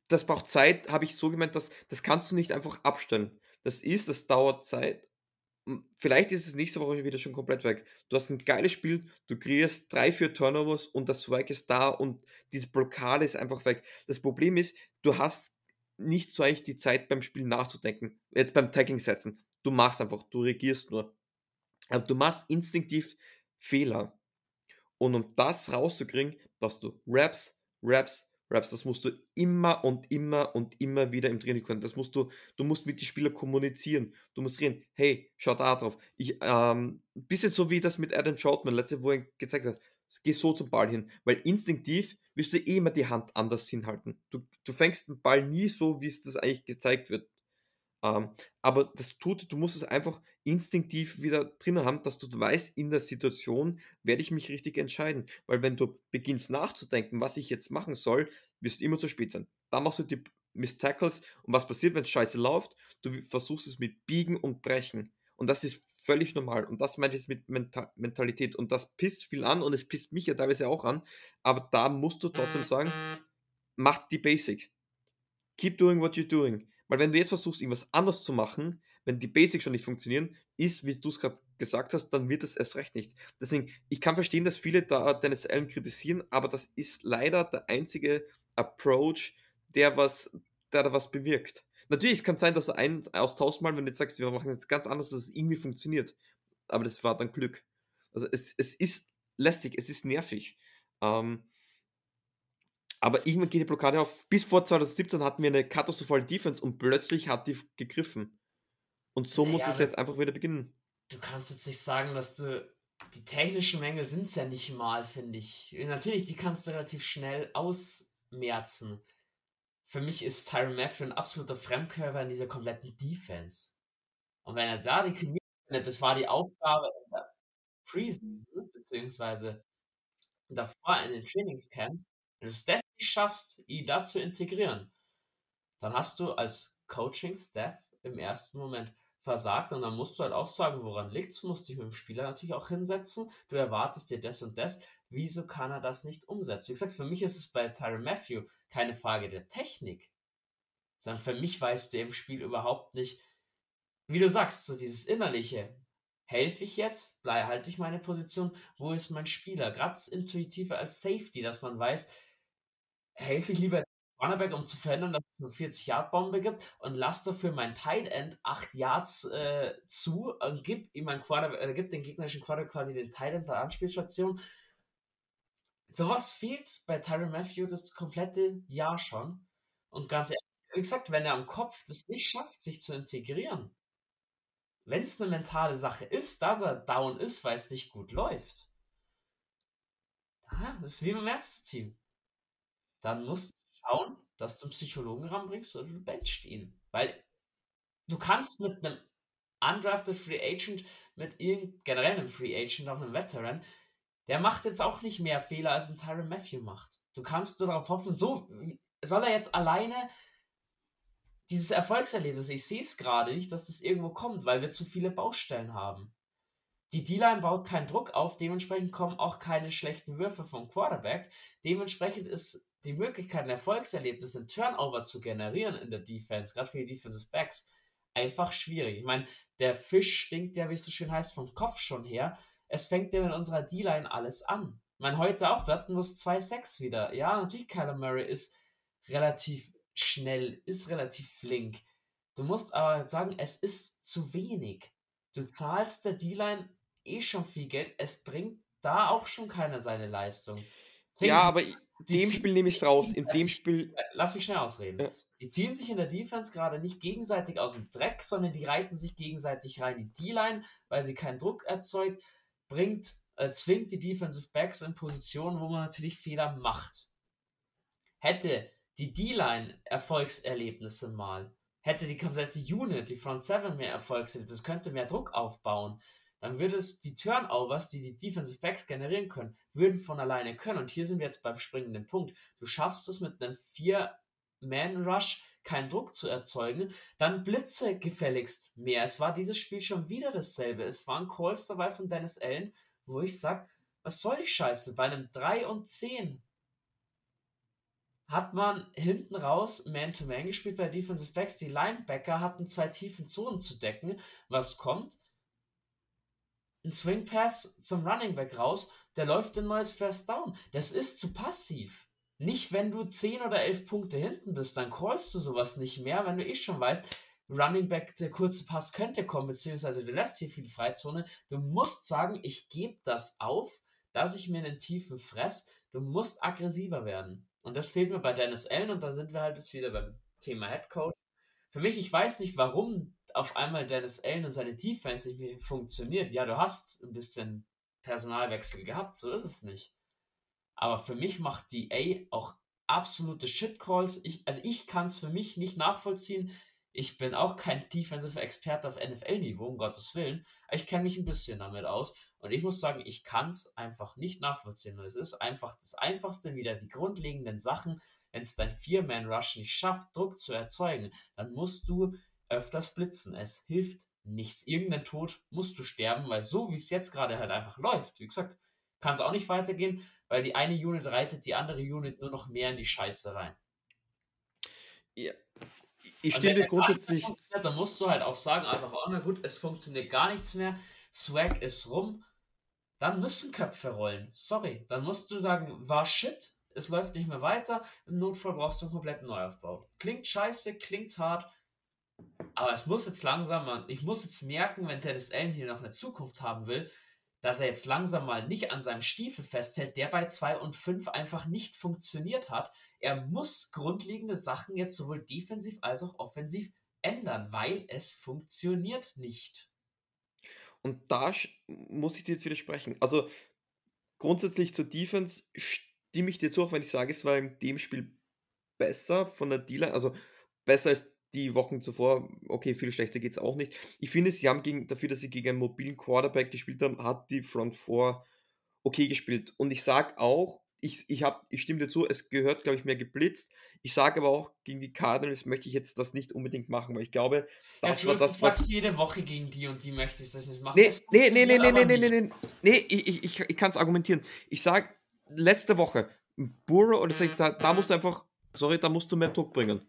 das braucht Zeit, habe ich so gemeint, dass, das kannst du nicht einfach abstellen. Das ist, das dauert Zeit. M- Vielleicht ist es nächste Woche wieder schon komplett weg. Du hast ein geiles Spiel, du kreierst drei, vier Turnovers und das Swag ist da und diese Blockade ist einfach weg. Das Problem ist, du hast nicht so eigentlich die Zeit beim Spiel nachzudenken, jetzt beim Tackling setzen. Du machst einfach, du reagierst nur. Aber du machst instinktiv Fehler. Und um das rauszukriegen, dass du Raps, Raps, Raps, das musst du immer und immer und immer wieder im Training können. Das musst du, du musst mit den Spielern kommunizieren. Du musst reden, hey, schau da drauf. Ich, ähm, bisschen so wie das mit Adam Troutman letzte, wo er gezeigt hat, geh so zum Ball hin. Weil instinktiv wirst du eh immer die Hand anders hinhalten. Du, du fängst den Ball nie so, wie es das eigentlich gezeigt wird. Ähm, aber das tut, du musst es einfach instinktiv wieder drin haben, dass du weißt, in der Situation werde ich mich richtig entscheiden. Weil wenn du beginnst nachzudenken, was ich jetzt machen soll, wirst du immer zu spät sein. Da machst du die Miss Tackles und was passiert, wenn es scheiße läuft? Du versuchst es mit Biegen und Brechen. Und das ist völlig normal. Und das meint jetzt mit Mental Mentalität. Und das pisst viel an und es pisst mich ja teilweise auch an. Aber da musst du trotzdem sagen, mach die Basic. Keep doing what you're doing. Weil wenn du jetzt versuchst, irgendwas anders zu machen, wenn die Basics schon nicht funktionieren, ist, wie du es gerade gesagt hast, dann wird es erst recht nicht. Deswegen, ich kann verstehen, dass viele da Dennis Allen kritisieren, aber das ist leider der einzige Approach, der was, der da was bewirkt. Natürlich, es kann sein, dass er einen austauscht mal, wenn du jetzt sagst, wir machen jetzt ganz anders, dass es irgendwie funktioniert. Aber das war dann Glück. Also es, es ist lästig, es ist nervig. Ähm, aber irgendwann geht die Blockade auf. Bis vor 2017 hatten wir eine katastrophale Defense und plötzlich hat die gegriffen. Und so naja, muss es jetzt einfach wieder beginnen. Du kannst jetzt nicht sagen, dass du. Die technischen Mängel sind es ja nicht mal, finde ich. Natürlich, die kannst du relativ schnell ausmerzen. Für mich ist Tyron Matthew ein absoluter Fremdkörper in dieser kompletten Defense. Und wenn er da die Chemie das war die Aufgabe in der Preseason, beziehungsweise davor in den Trainingscamps, wenn du es das nicht schaffst, ihn da zu integrieren, dann hast du als Coaching-Staff im ersten Moment versagt und dann musst du halt auch sagen, woran liegt es, musst dich mit dem Spieler natürlich auch hinsetzen, du erwartest dir das und das, wieso kann er das nicht umsetzen? Wie gesagt, für mich ist es bei Tyron Matthew keine Frage der Technik, sondern für mich weiß der im Spiel überhaupt nicht, wie du sagst, so dieses innerliche, helfe ich jetzt, halte ich meine Position, wo ist mein Spieler? Gerade intuitiver als Safety, dass man weiß, helfe ich lieber Cornerback, um zu verhindern, dass es eine 40-Yard-Bombe gibt und lasse dafür mein Tight End 8 Yards äh, zu und gib ihm mein Quarterback, äh, gibt den gegnerischen Quarterback quasi den Tight End seine Anspielstation. Sowas fehlt bei Tyron Matthew das komplette Jahr schon. Und ganz ehrlich, wie gesagt, wenn er am Kopf das nicht schafft, sich zu integrieren, wenn es eine mentale Sache ist, dass er down ist, weil es nicht gut läuft, das ist wie im März-Team dann musst du schauen, dass du einen Psychologen ranbringst oder du benchst ihn. Weil du kannst mit einem undrafted Free Agent, mit irgend, generell einem Free Agent, auch einem Veteran, der macht jetzt auch nicht mehr Fehler, als ein Tyron Matthew macht. Du kannst nur darauf hoffen, so soll er jetzt alleine dieses Erfolgserlebnis, ich sehe es gerade nicht, dass das irgendwo kommt, weil wir zu viele Baustellen haben. Die D-Line baut keinen Druck auf, dementsprechend kommen auch keine schlechten Würfe vom Quarterback. Dementsprechend ist die Möglichkeit, ein Erfolgserlebnis, einen Turnover zu generieren in der Defense, gerade für die Defensive Backs, einfach schwierig. Ich meine, der Fisch stinkt ja, wie es so schön heißt, vom Kopf schon her. Es fängt ja mit unserer D-Line alles an. Ich meine, heute auch, wir hatten bloß 2-6 wieder. Ja, natürlich, Kyler Murray ist relativ schnell, ist relativ flink. Du musst aber sagen, es ist zu wenig. Du zahlst der D-Line eh schon viel Geld. Es bringt da auch schon keiner seine Leistung. Deswegen, ja, aber in dem Spiel nehme ich es raus. In dem Spiel. Lass mich schnell ausreden. Ja. Die ziehen sich in der Defense gerade nicht gegenseitig aus dem Dreck, sondern die reiten sich gegenseitig rein. Die D-Line, weil sie keinen Druck erzeugt, bringt, äh, zwingt die Defensive Backs in Positionen, wo man natürlich Fehler macht. Hätte die D-Line Erfolgserlebnisse mal, hätte die komplette Unit, die Front 7 mehr Erfolgserlebnisse, könnte mehr Druck aufbauen, dann würde es die Turnovers, die die Defensive Backs generieren können, würden von alleine können. Und hier sind wir jetzt beim springenden Punkt. Du schaffst es mit einem Vier-Man-Rush keinen Druck zu erzeugen, dann blitze gefälligst mehr. Es war dieses Spiel schon wieder dasselbe. Es waren Calls dabei von Dennis Allen, wo ich sage, was soll die Scheiße? Bei einem 3 und 10 hat man hinten raus Man-to-Man -Man gespielt bei Defensive Backs. Die Linebacker hatten zwei tiefen Zonen zu decken. Was kommt? Ein Swing Pass zum Running Back raus, der läuft ein neues First Down. Das ist zu passiv. Nicht, wenn du 10 oder 11 Punkte hinten bist, dann callst du sowas nicht mehr, wenn du eh schon weißt, Running Back, der kurze Pass könnte kommen, beziehungsweise du lässt hier viel Freizone. Du musst sagen, ich gebe das auf, dass ich mir einen tiefen fress. Du musst aggressiver werden. Und das fehlt mir bei Dennis Allen und da sind wir halt jetzt wieder beim Thema Head Coach. Für mich, ich weiß nicht, warum auf einmal Dennis Allen und seine Defense nicht mehr funktioniert. Ja, du hast ein bisschen Personalwechsel gehabt, so ist es nicht. Aber für mich macht die A auch absolute Shitcalls. Ich, also ich kann es für mich nicht nachvollziehen. Ich bin auch kein Defensive-Experte auf NFL-Niveau, um Gottes Willen. Aber ich kenne mich ein bisschen damit aus. Und ich muss sagen, ich kann es einfach nicht nachvollziehen. Und es ist einfach das Einfachste, wieder die grundlegenden Sachen. Wenn es dein Vier-Man-Rush nicht schafft, Druck zu erzeugen, dann musst du öfters blitzen. Es hilft nichts. Irgendein Tod musst du sterben, weil so wie es jetzt gerade halt einfach läuft, wie gesagt, kann es auch nicht weitergehen, weil die eine Unit reitet die andere Unit nur noch mehr in die Scheiße rein. Ja, ich stimme grundsätzlich. Dann musst du halt auch sagen, also auch immer gut, es funktioniert gar nichts mehr, Swag ist rum, dann müssen Köpfe rollen. Sorry, dann musst du sagen, war shit, es läuft nicht mehr weiter, im Notfall brauchst du einen kompletten Neuaufbau. Klingt scheiße, klingt hart, aber es muss jetzt langsam, ich muss jetzt merken, wenn Dennis Allen hier noch eine Zukunft haben will, dass er jetzt langsam mal nicht an seinem Stiefel festhält, der bei 2 und 5 einfach nicht funktioniert hat. Er muss grundlegende Sachen jetzt sowohl defensiv als auch offensiv ändern, weil es funktioniert nicht. Und da muss ich dir jetzt widersprechen. Also grundsätzlich zur Defense stimme ich dir zu, auch wenn ich sage, es war in dem Spiel besser von der D-Line, also besser als die Wochen zuvor, okay, viel schlechter geht es auch nicht. Ich finde, sie haben gegen, dafür, dass sie gegen einen mobilen Quarterback gespielt haben, hat die Front 4 okay gespielt. Und ich sage auch, ich, ich, hab, ich stimme dir zu, es gehört, glaube ich, mehr geblitzt. Ich sage aber auch, gegen die Cardinals möchte ich jetzt das nicht unbedingt machen, weil ich glaube, das ja, war das, was... sagst jede Woche gegen die und die möchtest das nicht machen. Nee, nee, nee, nee, nee, nee, nee, nee, nee, nee, ich, ich, ich kann es argumentieren. Ich sage, letzte Woche, Burrow, oder sag ich, da, da musst du einfach, sorry, da musst du mehr Druck bringen.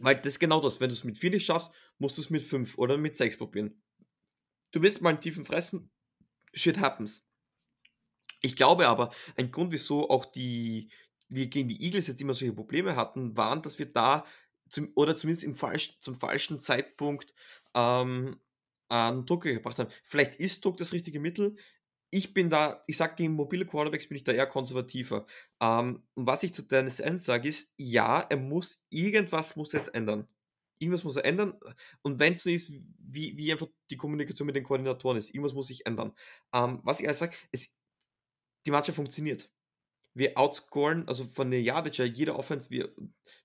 Weil das ist genau das. Wenn du es mit 4 nicht schaffst, musst du es mit 5 oder mit 6 probieren. Du willst mal einen tiefen fressen, shit happens. Ich glaube aber, ein Grund, wieso auch die, wir gegen die Eagles jetzt immer solche Probleme hatten, waren, dass wir da zum, oder zumindest im falsch, zum falschen Zeitpunkt ähm, an Druck gebracht haben. Vielleicht ist Druck das richtige Mittel ich bin da, ich sage, gegen mobile Quarterbacks bin ich da eher konservativer. Ähm, und was ich zu Dennis Allen sage, ist, ja, er muss, irgendwas muss jetzt ändern. Irgendwas muss er ändern. Und wenn es so ist, wie, wie einfach die Kommunikation mit den Koordinatoren ist, irgendwas muss sich ändern. Ähm, was ich alles sage, die Mannschaft funktioniert. Wir outscoren, also von der Yardage, jeder Offense, wir,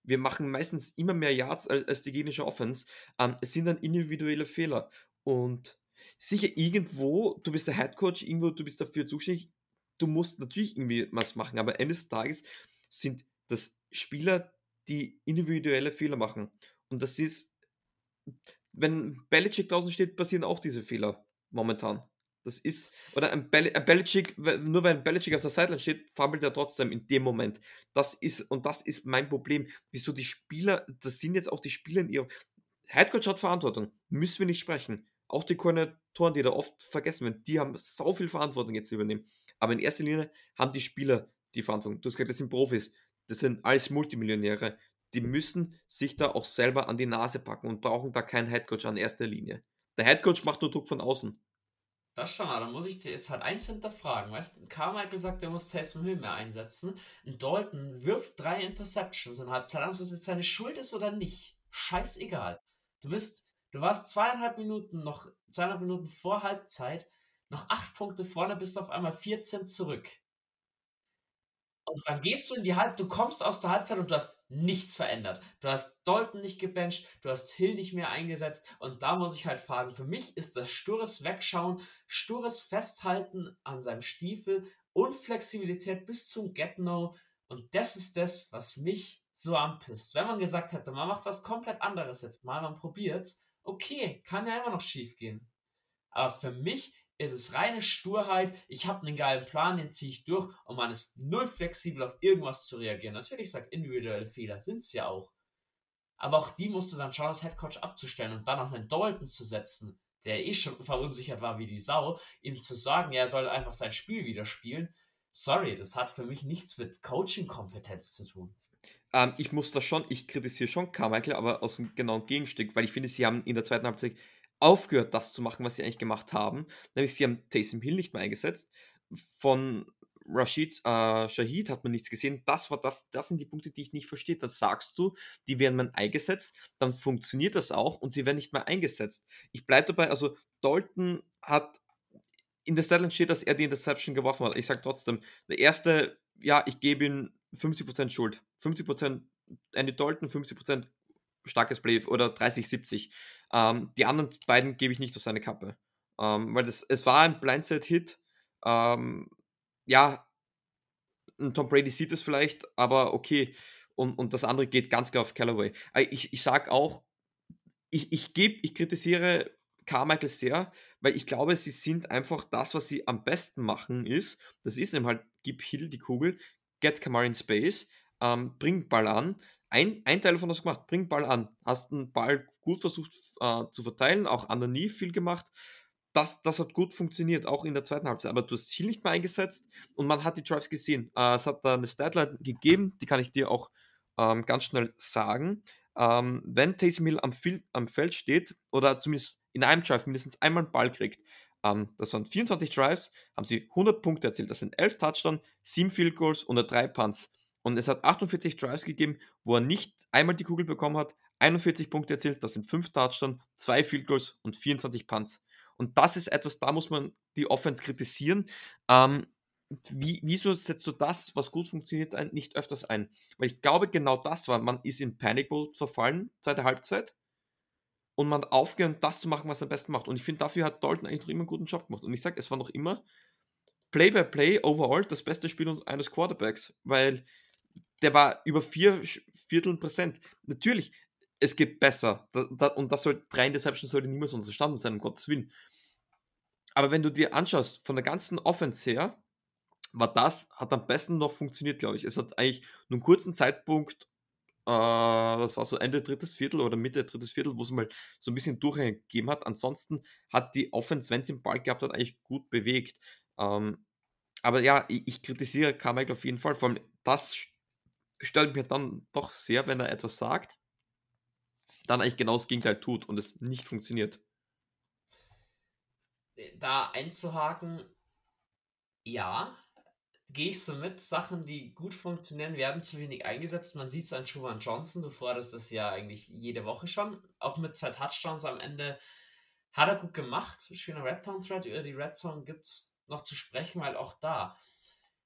wir machen meistens immer mehr Yards als, als die gegnerische Offense. Ähm, es sind dann individuelle Fehler. Und sicher irgendwo, du bist der Head Coach, irgendwo, du bist dafür zuständig, du musst natürlich irgendwie was machen, aber des Tages sind das Spieler, die individuelle Fehler machen. Und das ist, wenn Belichick draußen steht, passieren auch diese Fehler momentan. Das ist, oder ein, Bel ein Belichick, nur weil ein Belichick auf der Sideline steht, fummelt er trotzdem in dem Moment. Das ist, und das ist mein Problem. Wieso die Spieler, das sind jetzt auch die Spieler in ihrem, Headcoach hat Verantwortung, müssen wir nicht sprechen. Auch die Koordinatoren, die da oft vergessen werden, die haben so viel Verantwortung jetzt zu übernehmen. Aber in erster Linie haben die Spieler die Verantwortung. Du hast gesagt, das sind Profis, das sind alles Multimillionäre. Die müssen sich da auch selber an die Nase packen und brauchen da keinen Headcoach an erster Linie. Der Headcoach macht nur Druck von außen. Das schon, aber da muss ich dir jetzt halt eins hinterfragen. Weißt du, Carmichael sagt, er muss Taysom Hill mehr einsetzen. Dalton wirft drei Interceptions in Halbzeit ob es jetzt seine Schuld ist oder nicht. Scheißegal. Du bist Du warst zweieinhalb Minuten noch, zweieinhalb Minuten vor Halbzeit, noch acht Punkte vorne, bist auf einmal 14 zurück. Und dann gehst du in die Halbzeit, du kommst aus der Halbzeit und du hast nichts verändert. Du hast Dalton nicht gebencht, du hast Hill nicht mehr eingesetzt. Und da muss ich halt fragen, für mich ist das stures Wegschauen, stures Festhalten an seinem Stiefel, Unflexibilität bis zum Get-No. Und das ist das, was mich so anpisst. Wenn man gesagt hätte, man macht was komplett anderes jetzt mal, man probiert's, okay, kann ja immer noch schief gehen. Aber für mich ist es reine Sturheit. Ich habe einen geilen Plan, den ziehe ich durch und man ist null flexibel auf irgendwas zu reagieren. Natürlich sagt individuelle Fehler, sind es ja auch. Aber auch die musst du dann schauen, als Headcoach abzustellen und dann auf einen Dalton zu setzen, der eh schon verunsichert war wie die Sau, ihm zu sagen, er soll einfach sein Spiel wieder spielen. sorry, das hat für mich nichts mit Coaching-Kompetenz zu tun. Ähm, ich muss da schon, ich kritisiere schon Carmichael, aber aus einem genauen Gegenstück, weil ich finde, sie haben in der zweiten Halbzeit aufgehört, das zu machen, was sie eigentlich gemacht haben. Nämlich sie haben Taysom Hill nicht mehr eingesetzt. Von Rashid äh, Shahid hat man nichts gesehen. Das war das, das sind die Punkte, die ich nicht verstehe. Dann sagst du, die werden man eingesetzt, dann funktioniert das auch und sie werden nicht mehr eingesetzt. Ich bleibe dabei, also Dalton hat in der Statline steht, dass er die Interception geworfen hat. Ich sage trotzdem, der erste, ja, ich gebe ihm 50% Schuld. 50% Andy Dalton, 50% starkes Play oder 30-70. Ähm, die anderen beiden gebe ich nicht auf seine Kappe. Ähm, weil das, es war ein Blindside-Hit. Ähm, ja, Tom Brady sieht es vielleicht, aber okay. Und, und das andere geht ganz klar auf Callaway. Äh, ich, ich sage auch, ich, ich gebe, ich kritisiere Carmichael sehr, weil ich glaube, sie sind einfach das, was sie am besten machen, ist, das ist eben halt, gib Hill die Kugel, get Kamar in Space, ähm, bring Ball an. Ein, ein Teil davon hast du gemacht, bring Ball an. Hast den Ball gut versucht äh, zu verteilen, auch underneath viel gemacht das, das hat gut funktioniert, auch in der zweiten Halbzeit. Aber du hast Ziel nicht mehr eingesetzt und man hat die Drives gesehen. Äh, es hat da eine Statline gegeben, die kann ich dir auch ähm, ganz schnell sagen. Ähm, wenn Taysom Hill am, am, Feld steht oder zumindest in einem Drive mindestens einmal einen Ball kriegt, ähm, das waren 24 Drives, haben sie 100 Punkte erzielt. Das sind 11 Touchdowns, 7 Field Goals und 3 Punts. Und es hat 48 Drives gegeben, wo er nicht einmal die Kugel bekommen hat, 41 Punkte erzielt, das sind 5 Touchdowns, 2 Field Goals und 24 Punts. Und das ist etwas, da muss man die Offense kritisieren. Ähm, wie, wieso setzt du das, was gut funktioniert, nicht öfters ein? Weil ich glaube, genau das war, man ist in Panic Mode verfallen, seit der Halbzeit. Und man aufgehört, das zu machen, was er am besten macht. Und ich finde, dafür hat Dalton eigentlich noch immer einen guten Job gemacht. Und ich sage, es war noch immer Play by Play, overall, das beste Spiel eines Quarterbacks. Weil der war über vier Vierteln präsent. Natürlich, es geht besser. Da, da, und das soll, drei Interceptions sollte niemals unser Standard sein, um Gottes Willen. Aber wenn du dir anschaust, von der ganzen Offense her, war das, hat am besten noch funktioniert, glaube ich. Es hat eigentlich nur einen kurzen Zeitpunkt, das war so Ende drittes Viertel oder Mitte drittes Viertel, wo es mal so ein bisschen durchgegeben hat. Ansonsten hat die Offense, wenn sie den Ball gehabt hat, eigentlich gut bewegt. Ähm, aber ja, ich, ich kritisiere Carmichael auf jeden Fall. Vor allem, das stört mir dann doch sehr, wenn er etwas sagt, dann eigentlich genau das Gegenteil tut und es nicht funktioniert da einzuhaken, ja, gehe ich so mit. Sachen, die gut funktionieren, werden zu wenig eingesetzt. Man sieht es an Schumann Johnson, du forderst das ja eigentlich jede Woche schon. Auch mit zwei Touchdowns am Ende hat er gut gemacht. Schöner Red Town Thread. Über die Red Zone gibt es noch zu sprechen, weil auch da,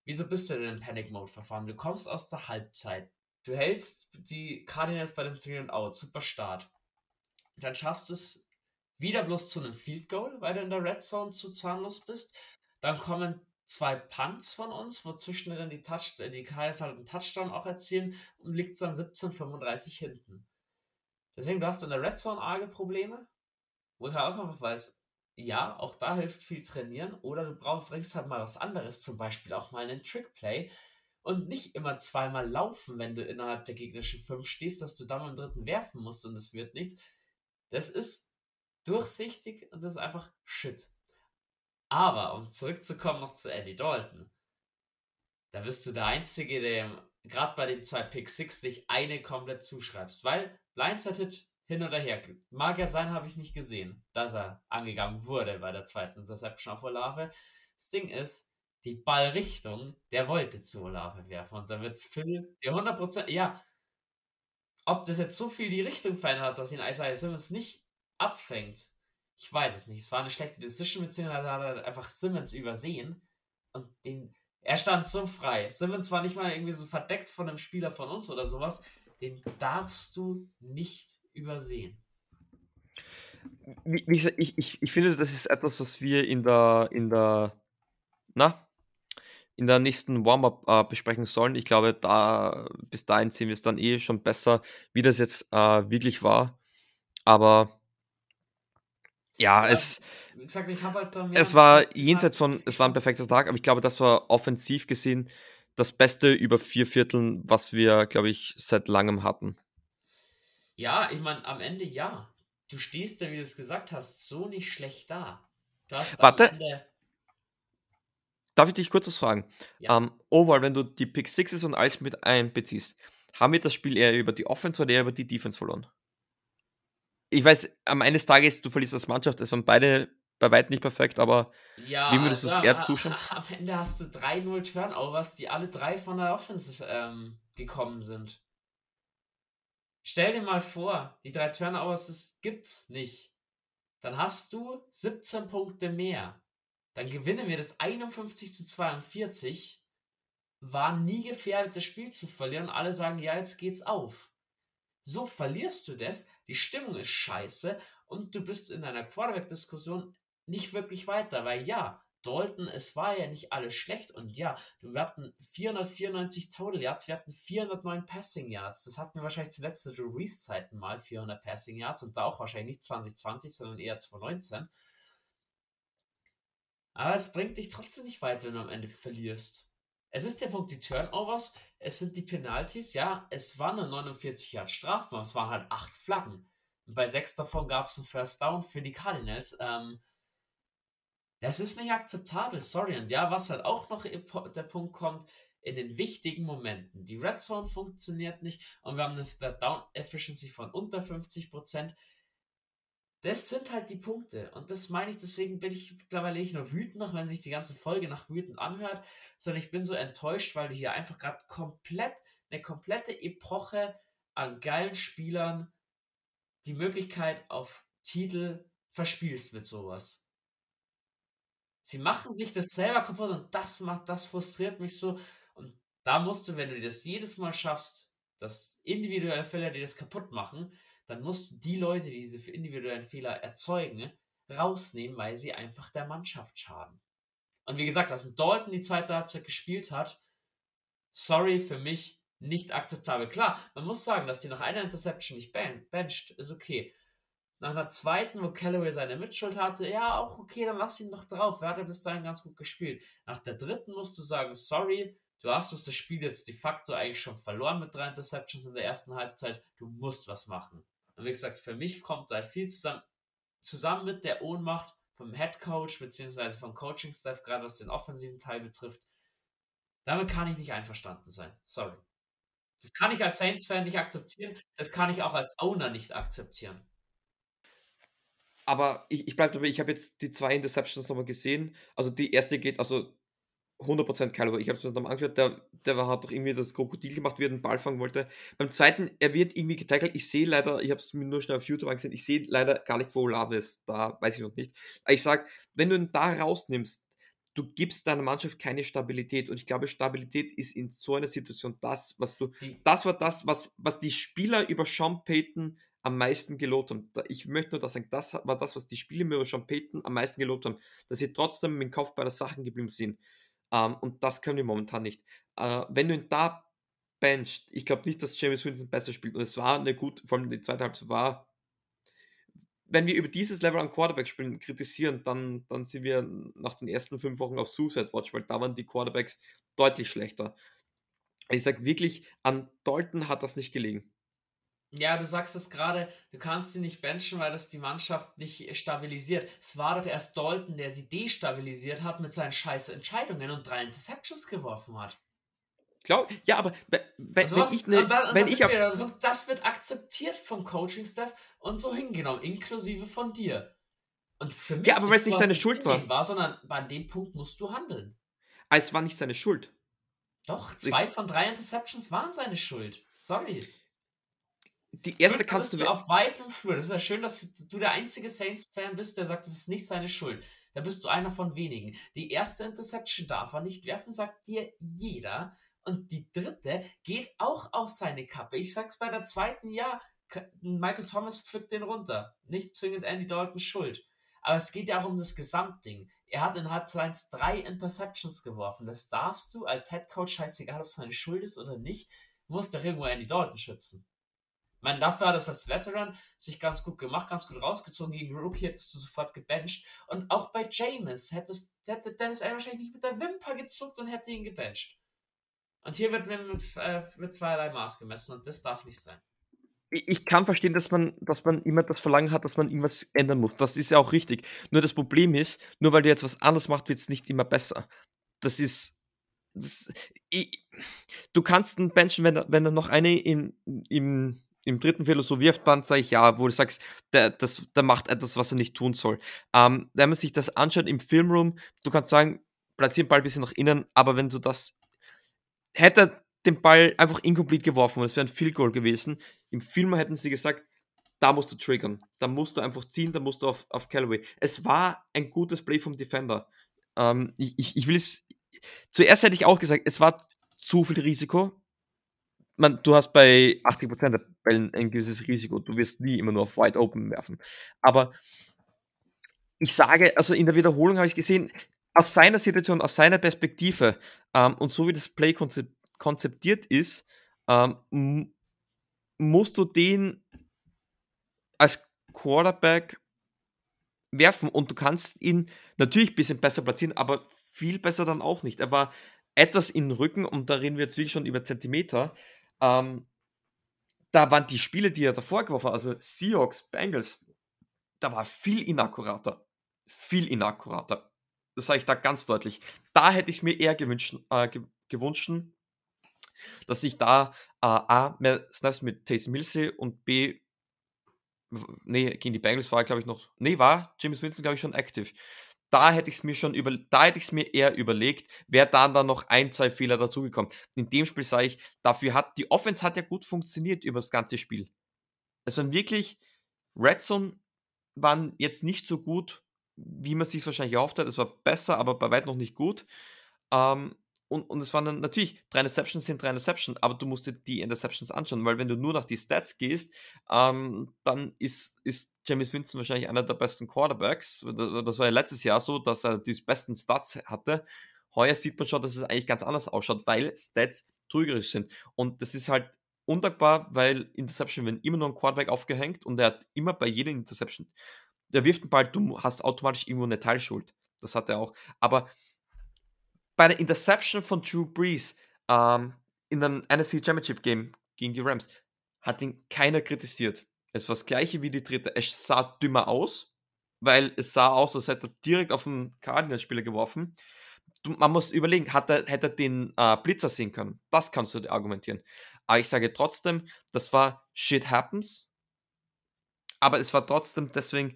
wieso bist du denn in Panic Mode verfahren? Du kommst aus der Halbzeit. Du hältst die Cardinals bei dem Three and Out. Super Start. Dann schaffst du es wieder bloß zu einem Field Goal, weil du in der Red Zone zu zahnlos bist. Dann kommen zwei Punts von uns, wozwischen dann die, Touch die Kyles halt einen Touchdown auch erzielen und liegt dann 17:35 hinten. Deswegen, du hast in der Red Zone arge Probleme, wo ich halt auch einfach weiß, ja, auch da hilft viel trainieren oder du brauchst, bringst halt mal was anderes, zum Beispiel auch mal einen Trickplay und nicht immer zweimal laufen, wenn du innerhalb der gegnerischen 5 stehst, dass du dann im dritten werfen musst und es wird nichts. Das ist durchsichtig und das ist einfach Shit. Aber um zurückzukommen noch zu Andy Dalton, da bist du der Einzige, der gerade bei den zwei Pick 6 nicht eine komplett zuschreibst, weil Blindside-Hit hin oder her. Mag ja sein, habe ich nicht gesehen, dass er angegangen wurde bei der zweiten Interception auf Olave. Das Ding ist, die Ballrichtung, der wollte zu Olave werfen und da wird es Phil, der 100%, ja, ob das jetzt so viel die Richtung verändert hat, dass ihn Isaiah Simmons nicht abfängt. Ich weiß es nicht. Es war eine schlechte Decision, beziehungsweise hat er einfach Simmons übersehen. Und den, er stand so frei. Simmons war nicht mal irgendwie so verdeckt von einem Spieler von uns oder sowas. Den darfst du nicht übersehen. Wie, wie gesagt, ich, ich, ich finde, das ist etwas, was wir in der, in der, na, in der nächsten Warm-up äh, besprechen sollen. Ich glaube, da bis dahin sehen wir es dann eh schon besser, wie das jetzt äh, wirklich war. Aber ja, es, wie gesagt, ich halt es war jenseits von, es war ein perfekter Tag, aber ich glaube, das war offensiv gesehen das Beste über vier Vierteln, was wir, glaube ich, seit langem hatten. Ja, ich meine, am Ende ja. Du stehst ja, wie du es gesagt hast, so nicht schlecht da. Warte. darf ich dich kurz was fragen? Ja. Ähm, overall, wenn du die Pick Sixes und alles mit einbeziehst, haben wir das Spiel eher über die Offense oder eher über die Defense verloren? Ich weiß, am Ende des Tages, du verlierst als Mannschaft, es waren beide bei weitem nicht perfekt, aber Ja, wie würdest du also es am, eher zuschauen? am Ende hast du 3-0 Turnovers, die alle drei von der Offense ähm, gekommen sind. Stell dir mal vor, die drei Turnovers, das gibt's nicht. Dann hast du 17 Punkte mehr. Dann gewinnen wir das 51 zu 42. War nie gefährdet, das Spiel zu verlieren. Alle sagen, ja, jetzt geht's auf. So verlierst du das, die Stimmung ist scheiße und du bist in einer Quarterback-Diskussion nicht wirklich weiter, weil ja, Dalton, es war ja nicht alles schlecht und ja, wir hatten 494 Total Yards, wir hatten 409 Passing Yards. Das hatten wir wahrscheinlich zuletzt zu Drew Brees Zeiten mal, 400 Passing Yards und da auch wahrscheinlich nicht 2020, sondern eher 2019. Aber es bringt dich trotzdem nicht weiter, wenn du am Ende verlierst. Es ist der Punkt, die Turnovers, es sind die Penalties, ja, es waren nur 49 Yards Strafen, aber es waren halt 8 Flaggen. Und bei 6 davon gab es einen First Down für die Cardinals. Ähm, das ist nicht akzeptabel, sorry. Und ja, was halt auch noch der Punkt kommt, in den wichtigen Momenten. Die Red Zone funktioniert nicht und wir haben eine Down Efficiency von unter 50%. Das sind halt die Punkte. Und das meine ich, deswegen bin ich mittlerweile nicht nur wütend, auch wenn sich die ganze Folge nach wütend anhört, sondern ich bin so enttäuscht, weil du hier einfach gerade komplett, eine komplette Epoche an geilen Spielern die Möglichkeit auf Titel verspielst mit sowas. Sie machen sich das selber kaputt und das macht, das frustriert mich so. Und da musst du, wenn du das jedes Mal schaffst, dass individuelle Fehler, die das kaputt machen, dann musst du die Leute, die diese individuellen Fehler erzeugen, rausnehmen, weil sie einfach der Mannschaft schaden. Und wie gesagt, dass Dalton die zweite Halbzeit gespielt hat, sorry, für mich nicht akzeptabel. Klar, man muss sagen, dass die nach einer Interception nicht ben bencht, ist okay. Nach der zweiten, wo Callaway seine Mitschuld hatte, ja, auch okay, dann lass ihn doch drauf. Er hat ja bis dahin ganz gut gespielt. Nach der dritten musst du sagen, sorry, du hast das Spiel jetzt de facto eigentlich schon verloren mit drei Interceptions in der ersten Halbzeit. Du musst was machen. Und wie gesagt, für mich kommt da viel zusammen, zusammen mit der Ohnmacht vom Head Coach bzw. vom Coaching Staff, gerade was den offensiven Teil betrifft. Damit kann ich nicht einverstanden sein. Sorry. Das kann ich als Saints-Fan nicht akzeptieren. Das kann ich auch als Owner nicht akzeptieren. Aber ich, ich bleibe dabei, ich habe jetzt die zwei Interceptions nochmal gesehen. Also die erste geht, also 100% Caliber. Ich habe es mir nochmal angeschaut, der, der hat doch irgendwie das Krokodil gemacht, wie er den Ball fangen wollte. Beim zweiten, er wird irgendwie getackelt. Ich sehe leider, ich habe es mir nur schnell auf YouTube angesehen, ich sehe leider gar nicht, wo Olave ist. Da weiß ich noch nicht. Aber ich sage, wenn du ihn da rausnimmst, du gibst deiner Mannschaft keine Stabilität. Und ich glaube, Stabilität ist in so einer Situation das, was du. Das war das, was, was die Spieler über Sean Payton am meisten gelobt haben. Ich möchte nur das sagen, das war das, was die Spieler über Sean Payton am meisten gelobt haben, dass sie trotzdem mit dem Kopf bei der Sachen geblieben sind. Ähm, und das können wir momentan nicht. Äh, wenn du ihn da bencht, ich glaube nicht, dass James Winston besser spielt. Und es war eine gute, vor allem die zweite Halbzeit war. Wenn wir über dieses Level an Quarterback spielen kritisieren, dann, dann sind wir nach den ersten fünf Wochen auf Suicide Watch, weil da waren die Quarterbacks deutlich schlechter. Ich sage wirklich, an Dalton hat das nicht gelegen. Ja, du sagst es gerade, du kannst sie nicht benchen, weil das die Mannschaft nicht stabilisiert. Es war doch erst Dalton, der sie destabilisiert hat mit seinen scheiß Entscheidungen und drei Interceptions geworfen hat. Glaub, ja, aber wenn, also was, ich ne, dann, wenn ich auf, das wird akzeptiert vom Coaching-Staff und so hingenommen, inklusive von dir. Und für mich ja, aber weil es nicht seine Schuld war. war. Sondern an dem Punkt musst du handeln. Ah, es war nicht seine Schuld. Doch, zwei ich, von drei Interceptions waren seine Schuld. Sorry. Die erste kannst du auf weitem Flur. Das ist ja schön, dass du der einzige Saints-Fan bist, der sagt, das ist nicht seine Schuld. Da bist du einer von wenigen. Die erste Interception darf er nicht werfen, sagt dir jeder. Und die dritte geht auch aus seine Kappe. Ich sag's bei der zweiten, ja, Michael Thomas pflückt den runter. Nicht zwingend Andy Dalton schuld. Aber es geht ja auch um das Gesamtding. Er hat in Halbzeit drei Interceptions geworfen. Das darfst du als Head Coach, scheißegal, ob es seine Schuld ist oder nicht, musst doch irgendwo Andy Dalton schützen. Ich meine, dafür hat es als Veteran sich ganz gut gemacht, ganz gut rausgezogen. Gegen Rookie hättest du sofort gebencht. Und auch bei James hättest, hätte Dennis Allen wahrscheinlich nicht mit der Wimper gezuckt und hätte ihn gebencht. Und hier wird mit, äh, mit zweierlei Maß gemessen und das darf nicht sein. Ich kann verstehen, dass man, dass man immer das Verlangen hat, dass man irgendwas ändern muss. Das ist ja auch richtig. Nur das Problem ist, nur weil du jetzt was anders machst, wird es nicht immer besser. das ist. Das, ich, du kannst einen Benchen, wenn, wenn er noch eine im, im, im dritten Viertel so wirft, dann sage ich ja, wo du sagst, der, das, der macht etwas, was er nicht tun soll. Ähm, wenn man sich das anschaut im Filmroom, du kannst sagen, platzieren Ball ein bisschen nach innen, aber wenn du das. Hätte den Ball einfach incomplete geworfen und es wäre ein Field Goal gewesen, im Film hätten sie gesagt, da musst du triggern. Da musst du einfach ziehen, da musst du auf, auf Callaway. Es war ein gutes Play vom Defender. Ähm, ich, ich, ich will es. Zuerst hätte ich auch gesagt, es war zu viel Risiko. Man, du hast bei 80% der Bällen ein gewisses Risiko. Du wirst nie immer nur auf Wide Open werfen. Aber ich sage, also in der Wiederholung habe ich gesehen, aus seiner Situation, aus seiner Perspektive ähm, und so wie das Play konzep konzeptiert ist, ähm, musst du den als Quarterback werfen und du kannst ihn natürlich ein bisschen besser platzieren, aber viel besser dann auch nicht. Er war etwas in den Rücken und da reden wir jetzt wirklich schon über Zentimeter. Ähm, da waren die Spiele, die er davor geworfen hat, also Seahawks, Bengals, da war viel inakkurater. Viel inakkurater. Das sage ich da ganz deutlich. Da hätte ich mir eher gewünscht, äh, gewünscht dass ich da äh, A, mehr Snaps mit Taysom Milsey und B, nee, gegen die Bengals war, glaube ich, noch, nee, war James Winston, glaube ich, schon aktiv. Da hätte ich es mir schon über, da hätte ich es mir eher überlegt, wäre dann dann noch ein, zwei Fehler dazugekommen. In dem Spiel sage ich, dafür hat die Offense hat ja gut funktioniert über das ganze Spiel. Es waren wirklich, Red Zone waren jetzt nicht so gut, wie man sich wahrscheinlich erhofft hat. Es war besser, aber bei weitem noch nicht gut. Ähm, und, und es waren dann natürlich, drei Interceptions sind drei Interceptions, aber du musst dir die Interceptions anschauen, weil wenn du nur nach die Stats gehst, ähm, dann ist, ist James Winston wahrscheinlich einer der besten Quarterbacks. Das war ja letztes Jahr so, dass er die besten Stats hatte. Heuer sieht man schon, dass es eigentlich ganz anders ausschaut, weil Stats trügerisch sind. Und das ist halt undankbar, weil Interception werden immer nur ein Quarterback aufgehängt und er hat immer bei jeder Interception, der wirft den Ball, du hast automatisch irgendwo eine Teilschuld. Das hat er auch. Aber bei der Interception von Drew Brees ähm, in einem NFC Championship Game gegen die Rams hat ihn keiner kritisiert. Es war das gleiche wie die dritte. Es sah dümmer aus, weil es sah aus, als hätte er direkt auf den Cardinals-Spieler geworfen. Man muss überlegen, hat er, hätte er den äh, Blitzer sehen können. Das kannst du argumentieren. Aber ich sage trotzdem, das war Shit happens. Aber es war trotzdem deswegen.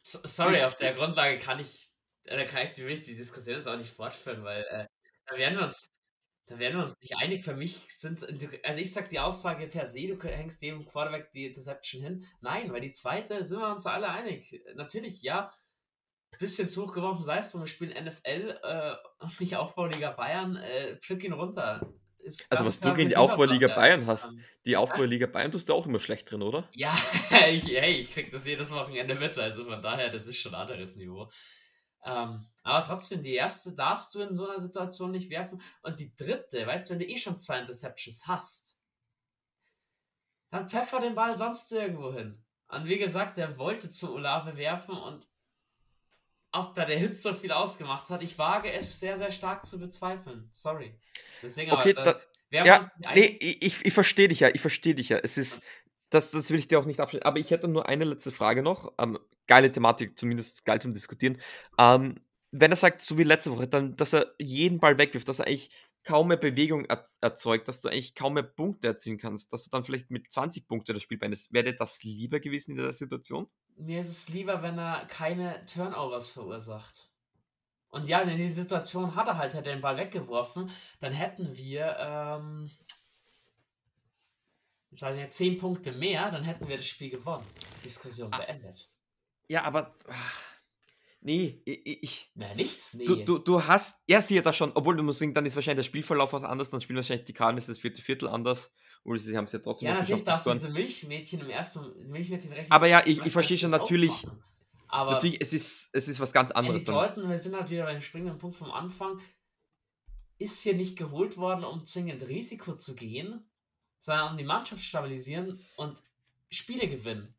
So, sorry, auf der Grundlage kann ich da kann ich will die Diskussion jetzt auch nicht fortführen, weil äh, da werden wir uns, da werden wir uns nicht einig. Für mich sind, also ich sag die Aussage per se, du hängst dem Quarterback die Interception hin. Nein, weil die zweite sind wir uns alle einig. Natürlich, ja, bisschen zu hoch geworfen, sei es drum, wir spielen NFL äh, und nicht Aufbauliga Bayern, äh, pflück ihn runter. also was du gegen die Aufbauliga Bayern hast, die Aufbauliga Bayern tust du auch immer schlecht drin, oder? Ja, ich, hey, ich krieg das jedes Wochenende mit, also von daher, das ist schon ein anderes Niveau. Ähm, aber trotzdem, die erste darfst du in so einer Situation nicht werfen. Und die dritte, weißt du, wenn du eh schon zwei Interceptions hast, dann pfeffer den Ball sonst irgendwo hin. Und wie gesagt, er wollte zu Olave werfen und ob da der Hit so viel ausgemacht hat, ich wage es sehr, sehr stark zu bezweifeln. Sorry. Deswegen okay, aber, da, ja, nee, ich, ich verstehe dich ja, ich verstehe dich ja. Es ist, das, das will ich dir auch nicht abschneiden. Aber ich hätte nur eine letzte Frage noch. Ähm, geile Thematik, zumindest geil zum Diskutieren. Ähm, wenn er sagt, so wie letzte Woche, dann, dass er jeden Ball wegwirft, dass er eigentlich kaum mehr Bewegung erzeugt, dass du eigentlich kaum mehr Punkte erzielen kannst, dass du dann vielleicht mit 20 Punkten das Spiel beendest. Wäre das lieber gewesen in der Situation? Mir ist es lieber, wenn er keine Turnovers verursacht. Und ja, in der Situation hat er halt den Ball weggeworfen, dann hätten wir ähm, sagen ja 10 Punkte mehr, dann hätten wir das Spiel gewonnen. Diskussion ah, beendet. Ja, aber. Ach, nee, ich. Na, nichts, nee. Du, du, du hast. Ja, siehe das schon. Obwohl, du musst sagen, dann ist wahrscheinlich der Spielverlauf was anders, dann spielen wahrscheinlich die Cardinals das vierte Viertel anders. Oder sie haben es ja trotzdem Ja, natürlich darfst du diese Milchmädchen im ersten Milchmädchen rechnen. Aber ja, ich, ich verstehe schon natürlich. Aber natürlich, es ist, es ist was ganz anderes. Ja, die Deuten, wir sind halt wieder beim springenden Punkt vom Anfang. Ist hier nicht geholt worden, um zwingend Risiko zu gehen, sondern um die Mannschaft stabilisieren und Spiele gewinnen.